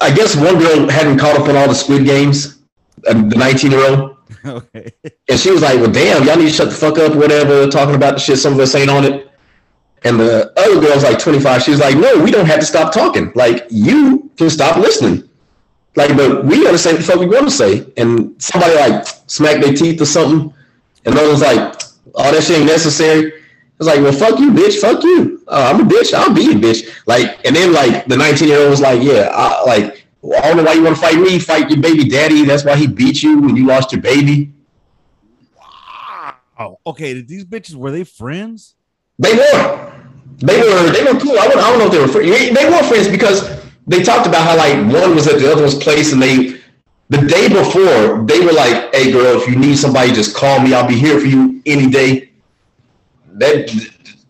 I guess one girl hadn't caught up on all the Squid Games, uh, the 19 year old. okay. And she was like, well, damn, y'all need to shut the fuck up, whatever, talking about the shit some of us ain't on it. And the other girl's like 25. She was like, no, we don't have to stop talking. Like, you can stop listening. Like, but we understand what the fuck we want to say. And somebody like smacked their teeth or something. And other was like, oh, that shit ain't necessary. I was like, well, fuck you, bitch. Fuck you. Uh, I'm a bitch. I'll be a bitch. Like, and then like the 19 year old was like, yeah, I, like, well, I don't know why you want to fight me. Fight your baby daddy. That's why he beat you when you lost your baby. Oh, okay. Did these bitches were they friends? They were. They were. They were cool. I don't, I don't know if they were friends. They were friends because they talked about how like one was at the other one's place and they The day before, they were like, "Hey, girl, if you need somebody, just call me. I'll be here for you any day." That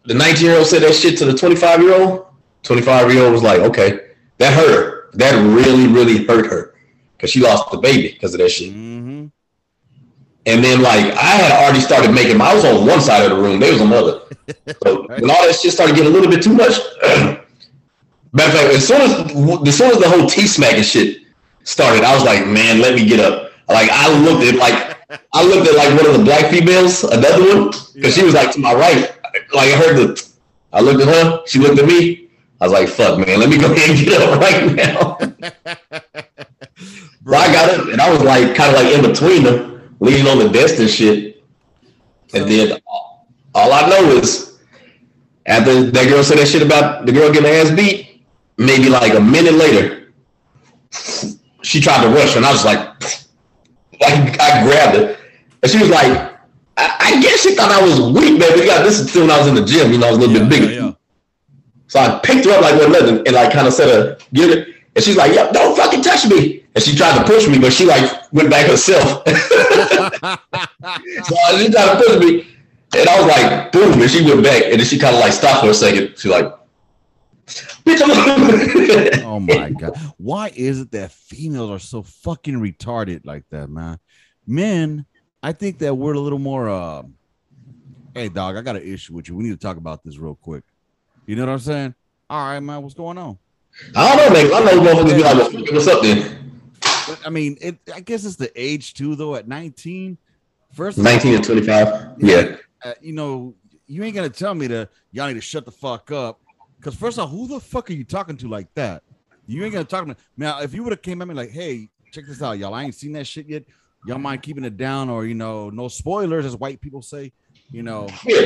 the 19 year old said that shit to the 25 year old. 25 year old was like, "Okay, that hurt her. That really, really hurt her because she lost the baby because of that shit." Mm-hmm. And then like I had already started making. I was on one side of the room. They was on the other. So when all that shit started getting a little bit too much. Matter of fact, as soon as as soon as the whole T smacking shit started, I was like, man, let me get up. Like I looked at like I looked at like one of the black females, another one, because she was like to my right. Like I heard the, I looked at her, she looked at me. I was like, fuck, man, let me go ahead and get up right now. so I got up and I was like, kind of like in between them, leaning on the desk and shit. And then all I know is after that girl said that shit about the girl getting her ass beat, maybe like a minute later, she tried to rush and I was like, like I grabbed her. And she was like, I, I guess she thought I was weak, man. We got this until when I was in the gym, you know, I was a little Yeah, bit bigger. yeah, yeah. So I picked her up like one nothing and like kind of said uh, her, get it. And she's like, yep, don't fucking touch me. And she tried to push me, but she like went back herself. so she tried to push me. And I was like, boom, and she went back. And then she kind of like stopped for a second. She like, bitch, oh my god why is it that females are so fucking retarded like that man men i think that we're a little more uh hey dog i got an issue with you we need to talk about this real quick you know what i'm saying all right man what's going on I don't know, man. I know motherfuckers be like, what's up then? but, i mean it i guess it's the age too though at 19 first of all, 19 and 25. Yeah. uh, you know, you ain't gonna tell me to y'all need to shut the fuck up. Cause first off, who the fuck are you talking to like that? You ain't gonna talk to me. Now, if you would have came at me like, hey, check this out, y'all. I ain't seen that shit yet. Y'all mind keeping it down, or you know, no spoilers, as white people say. You know, Yeah.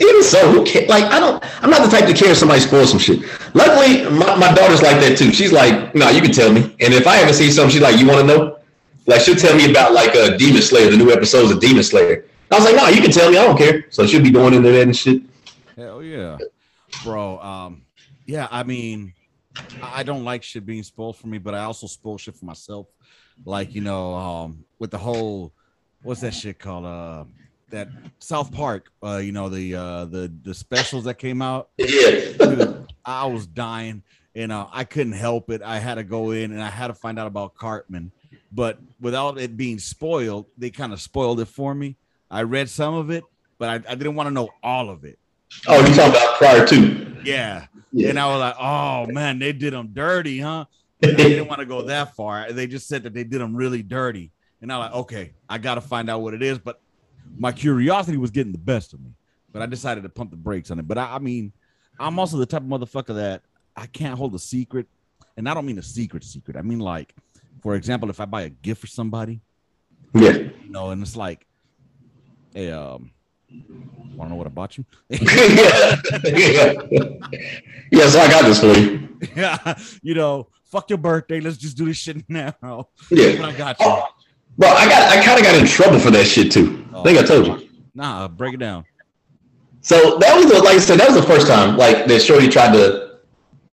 Even so, who ca- like I don't I'm not the type to care if somebody spoils some shit. Luckily, my, my daughter's like that too. She's like, no, you can tell me. And if I ever see something, she's like, you want to know? Like she'll tell me about like uh, Demon Slayer, the new episodes of Demon Slayer. I was like, no, you can tell me. I don't care. So she'll be going into that and shit. hell yeah, bro. Um, yeah, I mean, I don't like shit being spoiled for me, but I also spoil shit for myself. Like you know, um, with the whole what's that shit called? Uh, that South Park. Uh, you know the uh the the specials that came out. Yeah. Dude, I was dying, and uh, I couldn't help it. I had to go in and I had to find out about Cartman, but without it being spoiled, they kind of spoiled it for me. I read some of it, but I, I didn't want to know all of it. Oh, you talking about prior to? Yeah. Yeah. And I was like, oh man, they did them dirty, huh? I didn't want to go that far. They just said that they did them really dirty. And I'm like, okay, I got to find out what it is. But my curiosity was getting the best of me. But I decided to pump the brakes on it. But I, I mean, I'm also the type of motherfucker that I can't hold a secret. And I don't mean a secret secret. I mean, like, for example, if I buy a gift for somebody, Yeah. you know, and it's like, hey, um, want to know what I bought you? yeah. yeah. Yeah, so I got this for you. yeah, you know, fuck your birthday. Let's just do this shit now. But Yeah. I got you. Oh, bro, I got I kind of got in trouble for that shit too. I think I told you. Nah, break it down. So that was the, like I said, that was the first time like that Shorty tried to,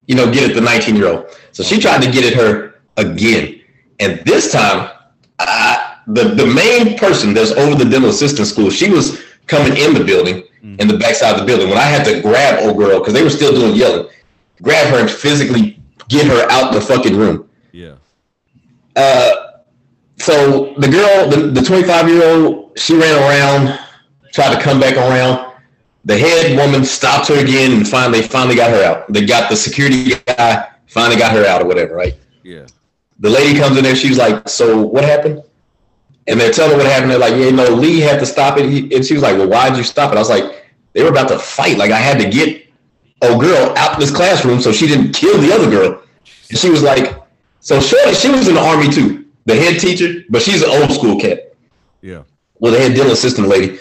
you know, get at the 19 year old. So she tried to get at her again, and this time, I, the the main person that's over the dental assistant school, she was coming in the building, in the backside of the building. When I had to grab old girl because they were still doing yelling, grab her and physically get her out the fucking room. Yeah. Uh, so the girl, the, the 25 year old, she ran around, tried to come back around. The head woman stopped her again and finally, finally got her out. They got the security guy, finally got her out or whatever, right? Yeah. The lady comes in there, she's like, So what happened? And they're telling what happened. They're like, Yeah, no, Lee had to stop it. He, and she was like, Well, why'd you stop it? I was like, They were about to fight. Like, I had to get a girl out of this classroom so she didn't kill the other girl. And she was like, So Shorty, she was in the army too, the head teacher, but she's an old school cat. Yeah. Well, the head dental assistant lady.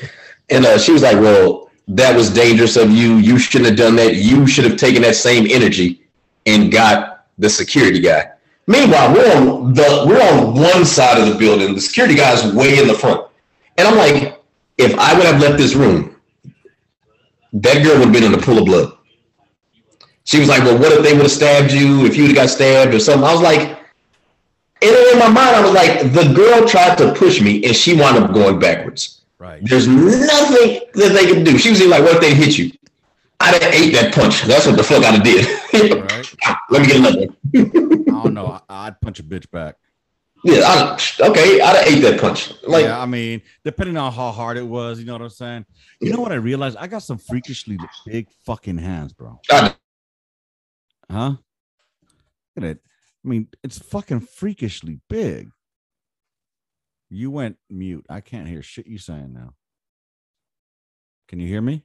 And uh, she was like, Well, that was dangerous of you. You shouldn't have done that. You should have taken that same energy and got the security guy. Meanwhile, we're on the we're on one side of the building. The security guy's way in the front. And I'm like, if I would have left this room, that girl would have been in a pool of blood. She was like, Well, what if they would have stabbed you if you would have got stabbed or something? I was like, And in my mind, I was like, the girl tried to push me, and she wound up going backwards. Right. There's nothing that they can do. She was like, "What if they hit you?" I'd have ate that punch. That's what the fuck I'd have did. Right. Let me get another. I don't know. I- I'd punch a bitch back. Yeah, I, okay, I'd have ate that punch. Like, yeah, I mean, depending on how hard it was, you know what I'm saying? You know what I realized? I got some freakishly big fucking hands, bro. I- Huh? Look at it. I mean, it's fucking freakishly big. You went mute. I can't hear shit you saying now. Can you hear me?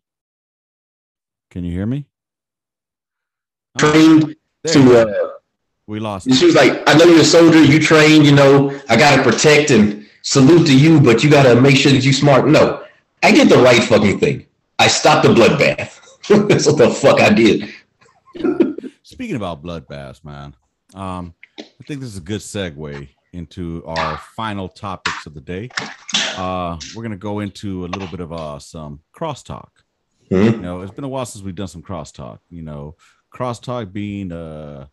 Can you hear me? Oh, trained you to. Uh, we lost. she was like, "I know you're a soldier. You trained. You know, I gotta protect and salute to you, but you gotta make sure that you smart." No, I did the right fucking thing. I stopped the bloodbath. That's what the fuck I did. Speaking about bloodbaths, man, um, I think this is a good segue into our final topics of the day. Uh, we're gonna go into a little bit of uh, some crosstalk. Hmm? You know, it's been a while since we've done some crosstalk. You know, crosstalk being uh,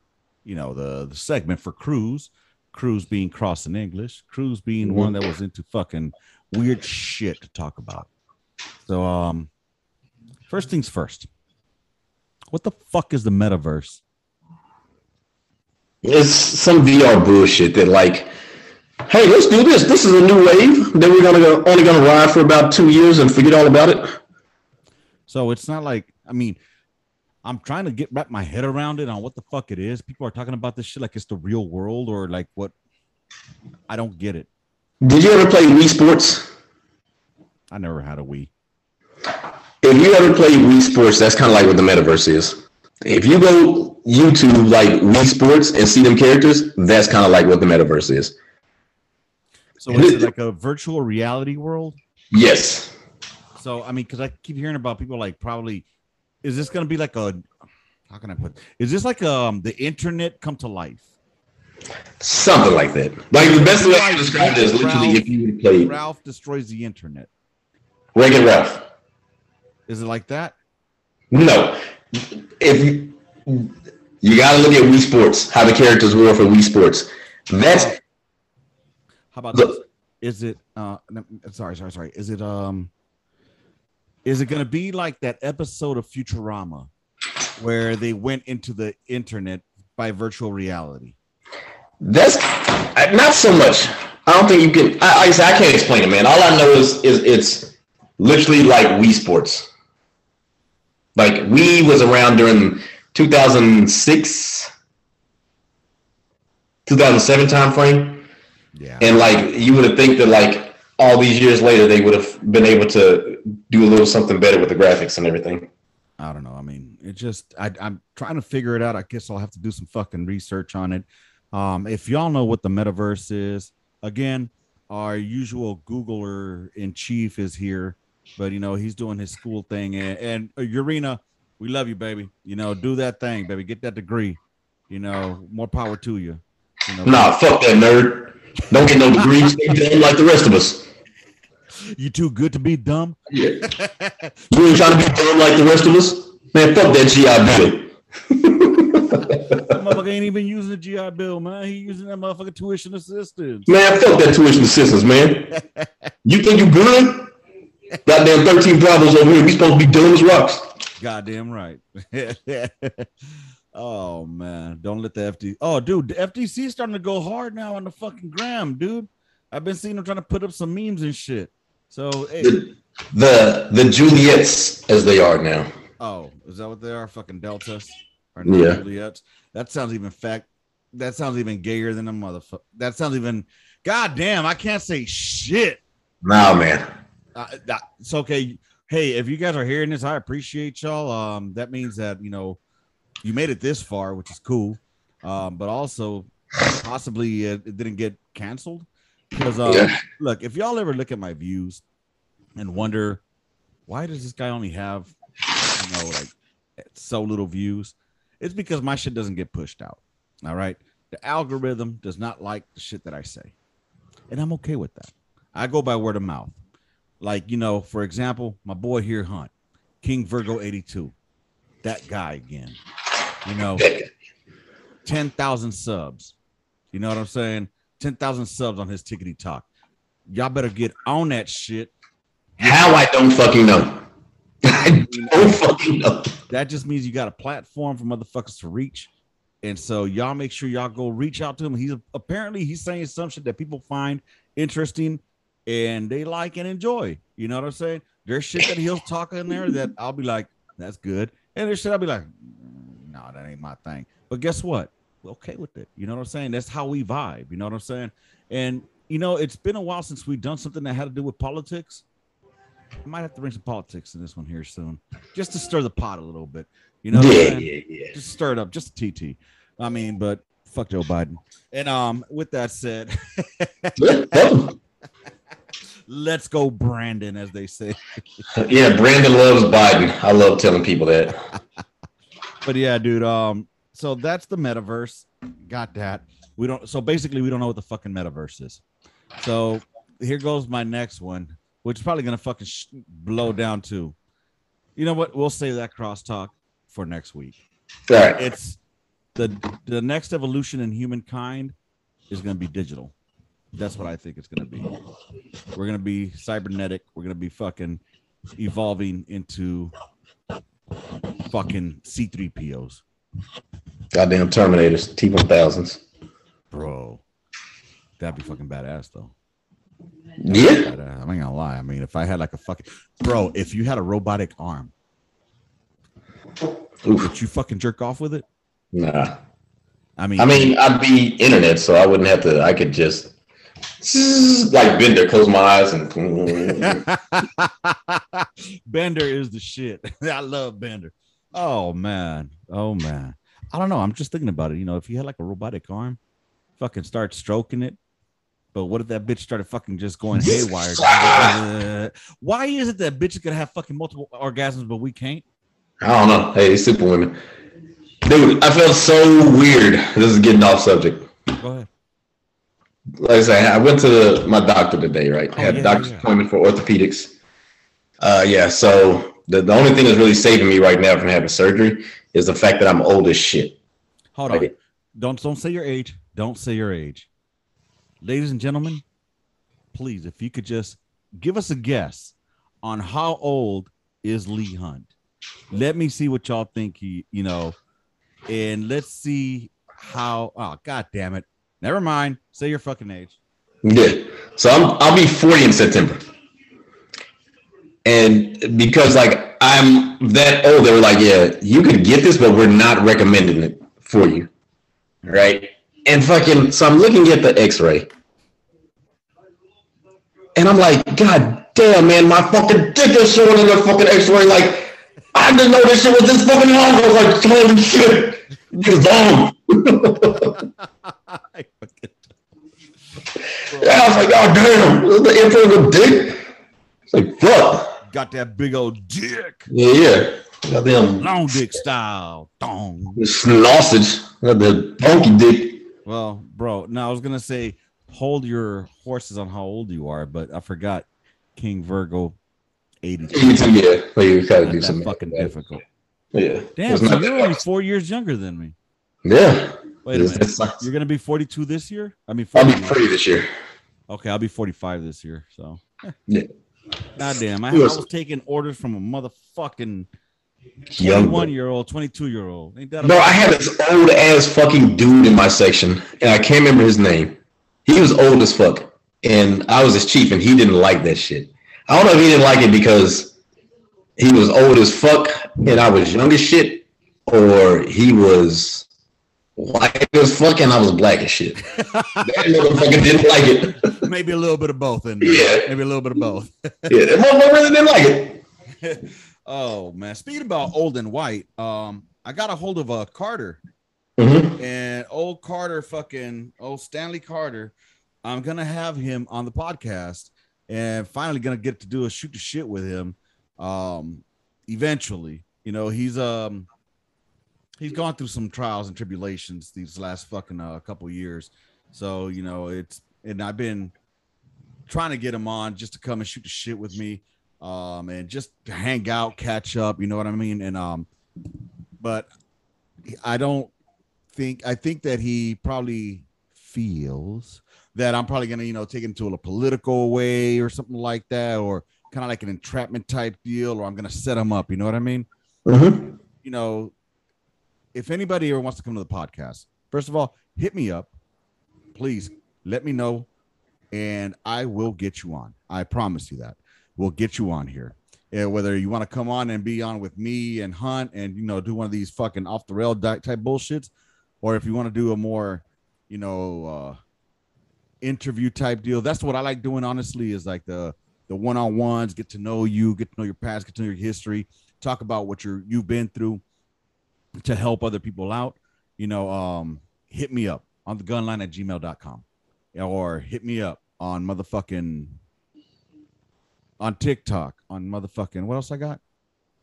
you know, the the segment for Cruz, Cruz being cross in English, Cruz being Mhm. one that was into fucking weird shit to talk about. So, um, first things first. What the fuck is the metaverse? It's some VR bullshit that like, hey, let's do this. This is a new wave. Then we're gonna go, only gonna ride for about two years and forget all about it. So it's not like I mean, I'm trying to get wrap my head around it on what the fuck it is. People are talking about this shit like it's the real world or like what. I don't get it. Did you ever play Wii Sports? I never had a Wii. If you ever play Wii Sports, that's kind of like what the metaverse is. If you go YouTube like Wii Sports and see them characters, that's kind of like what the metaverse is. So is it like a virtual reality world? Yes. So I mean, because I keep hearing about people like probably, is this gonna be like a, how can I put? Is this like um the internet come to life? Something like that. Like the best way I can describe it is literally if you play Ralph destroys the internet. It Ralph. Is it like that? No. If you you gotta look at Wii Sports, how the characters were for Wii Sports. That's How about Look. this? Is it uh sorry, sorry, sorry. Is it um is it gonna be like that episode of Futurama where they went into the internet by virtual reality? that's uh, not so much. I don't think you can. I, I, I can't explain it, man. All I know is is it's literally like Wii Sports. Like Wii was around during 2006, 2007 time frame, Yeah. and like you would have think that like all these years later they would have been able to do a little something better with the graphics and everything. I don't know. I mean, it just I, I'm trying to figure it out. I guess I'll have to do some fucking research on it. Um, if y'all know what the metaverse is, again, our usual Googler in chief is here, but you know he's doing his school thing. And, and uh, Urena, we love you, baby. You know, do that thing, baby. Get that degree. You know, more power to you. You know, Nah, fuck that nerd. Don't get no degrees. Like the rest of us. You too good to be dumb. Yeah. You ain't trying to be dumb like the rest of us? Man, fuck that GI Bill. That motherfucker ain't even using the GI Bill, man. He using that motherfucker tuition assistance. Man, fuck that tuition assistance, man. You think you good? Goddamn 13 problems over here. We supposed to be dumb as rocks. Goddamn right. oh man, don't let the FD. Oh, dude, the FDC is starting to go hard now on the fucking gram, dude. I've been seeing them trying to put up some memes and shit. So, hey, The, the the Juliets as they are now. oh, is that what they are? Fucking deltas or Yeah. Juliets? That sounds even fact. That sounds even gayer than a motherfucker. That sounds even. God damn, I can't say shit. Nah, man. uh, that, it's okay. Hey, if you guys are hearing this, I appreciate y'all. Um, that means that you know you made it this far, which is cool. Um, but also possibly uh, it didn't get canceled because uh, Yeah. look, if y'all ever look at my views and wonder why does this guy only have you know like so little views, it's because my shit doesn't get pushed out. All right, the algorithm does not like the shit that I say, and I'm okay with that. I go by word of mouth. Like, you know, for example, my boy here, Hunt, King Virgo 82, that guy again, you know, 10,000 subs. You know what I'm saying? 10,000 subs on his tickety talk. Y'all better get on that shit. How I don't fucking know. I don't fucking know. That just means you got a platform for motherfuckers to reach. And so y'all make sure y'all go reach out to him. He's apparently he's saying some shit that people find interesting and they like and enjoy. You know what I'm saying? There's shit that he'll talk in there that I'll be like, that's good. And there's shit I'll be like, "Mm, no, that ain't my thing. But guess what? Okay with it. You know what I'm saying? That's how we vibe. You know what I'm saying? And you know, it's been a while since we've done something that had to do with politics. I might have to bring some politics in this one here soon, just to stir the pot a little bit. You know, Yeah, yeah, yeah. just stir it up, just a TT. I mean, but fuck Joe Biden. And um, with that said, Yeah, fuck 'em. let's go, Brandon, as they say. Yeah, Brandon loves Biden. I love telling people that. But yeah, dude. Um, so that's the metaverse. Got that. We don't. So basically, we don't know what the fucking metaverse is. So here goes my next one, which is probably gonna fucking sh- blow down too. You know what? We'll save that crosstalk for next week. All right. It's the the next evolution in humankind is gonna be digital. That's what I think it's gonna be. We're gonna be cybernetic. We're gonna be fucking evolving into fucking C3POs. Goddamn Terminators, T1000s. Bro. That'd be fucking badass though. Yeah. Badass. I ain't gonna lie. I mean, if I had like a fucking bro, if you had a robotic arm, Oof. would you fucking jerk off with it? Nah. I mean, I mean, I'd be internet, so I wouldn't have to. I could just like Bender, close my eyes and. Bender is the shit. I love Bender. Oh man. Oh man. I don't know. I'm just thinking about it. You know, if you had like a robotic arm, fucking start stroking it. But what if that bitch started fucking just going haywire? Uh, why is it that bitches can have fucking multiple orgasms, but we can't? I don't know. Hey, Superwomen. Dude, I felt so weird. This is getting off subject. Go ahead. Like I say, I went to the, my doctor today, right? I Oh, had yeah, a doctor's yeah. appointment for orthopedics. Uh, yeah, so the, the only thing that's really saving me right now from having surgery is the fact that I'm old as shit. Hold on. Don't don't say your age. Don't say your age. Ladies and gentlemen, please, if you could just give us a guess on how old is Lee Hunt. Let me see what y'all think he, you know, and let's see how oh god damn it. Never mind. Say your fucking age. Yeah. So I'm I'll be 40 in September. And because like I'm that old, they were like, yeah, you could get this, but we're not recommending it for you. Right. And fucking so I'm looking at the x-ray. And I'm like, God damn, man, my fucking dick is showing in the fucking x-ray. Like, I didn't know this shit was this fucking long. I was like, holy shit. It's long. Yeah, I was like, oh damn, the info of the dick. It's like, fuck. Got that big old dick. Yeah, yeah. Goddamn Long dick style. Dong. sausage. Got the funky dick. Well, bro, Now I was gonna say hold your horses on how old you are, but I forgot King Virgo 82. Me too, yeah. Like, you gotta do something. fucking difficult. Yeah. Damn, so you're only four years younger than me. Yeah. Wait a minute. You're gonna be 42 this year? I mean, I'll 40. be pretty this year. okay, I'll be 45 this year. So, Yeah. God damn, I, I was taking orders from a motherfucking 21 year old, 22 year old. Bro, I had this old ass fucking dude in my section, and I can't remember his name. He was old as fuck, and I was his chief, and he didn't like that shit. I don't know if he didn't like it because he was old as fuck and I was young as shit, or he was white as fuck and I was black as shit. that motherfucker didn't like it. maybe a little bit of both in there. Yeah. Maybe a little bit of both. yeah, that motherfucker really didn't like it. oh man. Speaking about old and white, um, I got a hold of a Carter Mhm. and old Carter, fucking old Stanley Carter. I'm gonna have him on the podcast, and finally gonna get to do a shoot the shit with him. Um, eventually, you know, he's um, he's gone through some trials and tribulations these last fucking uh, couple years. So you know, it's and I've been trying to get him on just to come and shoot the shit with me, um, and just hang out, catch up. You know what I mean? And um, but I don't think I think that he probably feels that I'm probably gonna, you know, take it into a political way or something like that, or kind of like an entrapment type deal, or I'm gonna set him up. You know what I mean? Mhm. You know, if anybody ever wants to come to the podcast, first of all, hit me up, please. Let me know, and I will get you on. I promise you that we'll get you on here. Yeah, whether you want to come on and be on with me and Hunt and you know do one of these fucking off the rail type bullshits, or if you want to do a more, you know, uh interview type deal. That's what I like doing. Honestly, is like the the one on ones, get to know you, get to know your past, get to know your history, talk about what you're you've been through to help other people out. You know, um, hit me up on the gunline at gmail.com or hit me up on motherfucking on TikTok, on motherfucking what else I got?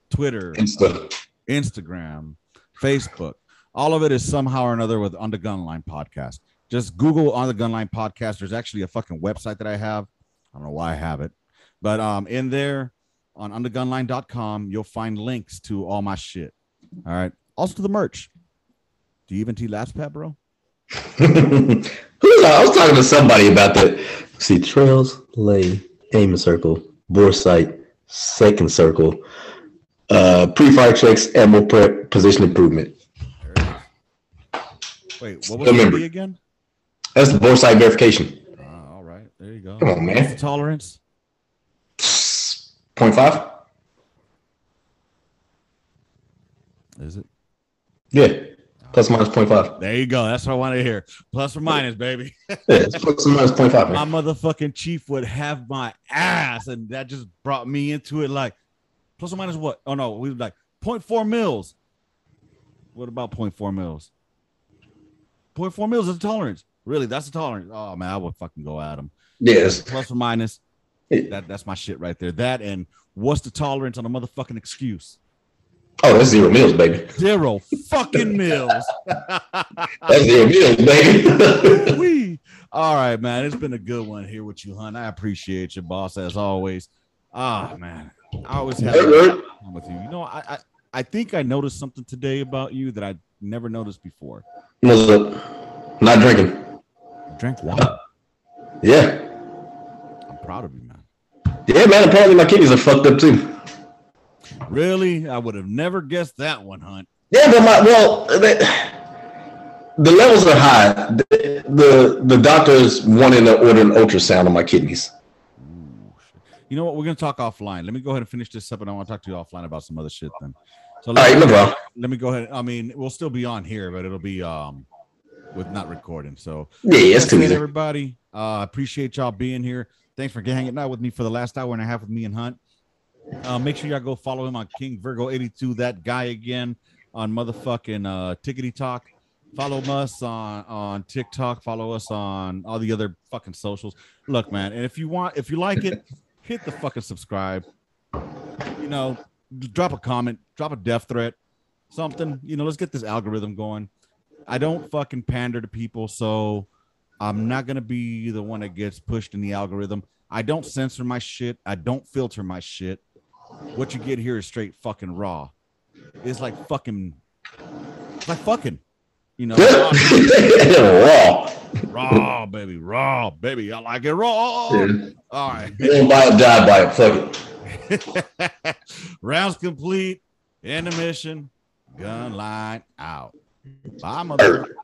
Twitter, Insta. Instagram, Facebook. All of it is somehow or another with On the Gunline podcast. Just Google On the Gunline podcast. There's actually a fucking website that I have. I don't know why I have it, but um, in there on undergunline.com, you'll find links to all my shit. All right. Also to the merch. Do you even T Labs Pat, bro? Who was I? Was talking to somebody about that. See, trails, lay, aiming circle, bore sight, second circle, uh, pre-fire checks, ammo prep, position improvement. There it is. Wait, what was Remember. again? That's the bore sight verification. Uh, all right, there you go. Come on, man. What's the tolerance? Point five. Is it? Yeah, plus minus point five. There you go. That's what I want to hear. Plus or minus, baby. Yeah, it's plus minus point five. my Man. motherfucking chief would have my ass, and that just brought me into it. Like, plus or minus what? Oh no, we were like 0.4 mils. What about 0.4 mils? 0.4 mils is a tolerance. Really, that's a tolerance. Oh man, I would fucking go at him. Yes. Plus or minus. That that's my shit right there. That and what's the tolerance on a motherfucking excuse? Oh, that's zero meals, baby. Zero fucking mils. That's zero meals, baby. Wee. All right, man. It's been a good one here with you, Hunt. I appreciate you, boss, as always. Ah, man. I always have word. fun with you. You know, I, I I think I noticed something today about you that I never noticed before. What's up? Not drinking. You drank water. Yeah. I'm proud of you, man. Yeah, man. Apparently my kidneys are fucked up too. Really? I would have never guessed that one, Hunt. Yeah, but my well, they, the levels are high. The, the the doctors wanting to order an ultrasound on my kidneys. Ooh, shit. You know what? We're gonna talk offline. Let me go ahead and finish this up, and I want to talk to you offline about some other shit. Then, so All let, right, no problem. let me go ahead. I mean, we'll still be on here, but it'll be um with not recording. So Yeah, yeah, it's That's too it, easy. everybody. Uh, appreciate y'all being here. Thanks for hanging out with me for the last hour and a half with me and Hunt. Uh, make sure y'all go follow him on King Virgo 82, that guy again on motherfucking uh, Tickety Talk. Follow us on on TikTok. Follow us on all the other fucking socials. Look, man, and if you want, if you like it, hit the fucking subscribe. You know, drop a comment, drop a death threat, something. You know, let's get this algorithm going. I don't fucking pander to people, so I'm not gonna be the one that gets pushed in the algorithm. I don't censor my shit. I don't filter my shit. What you get here is straight fucking raw. It's like fucking, it's like fucking, you know, Raw. raw, baby, raw, baby. I like it raw. Yeah. All right. You don't buy it, die by it. Fuck it. Rounds complete. End of mission. Gun line out. Bye, mother.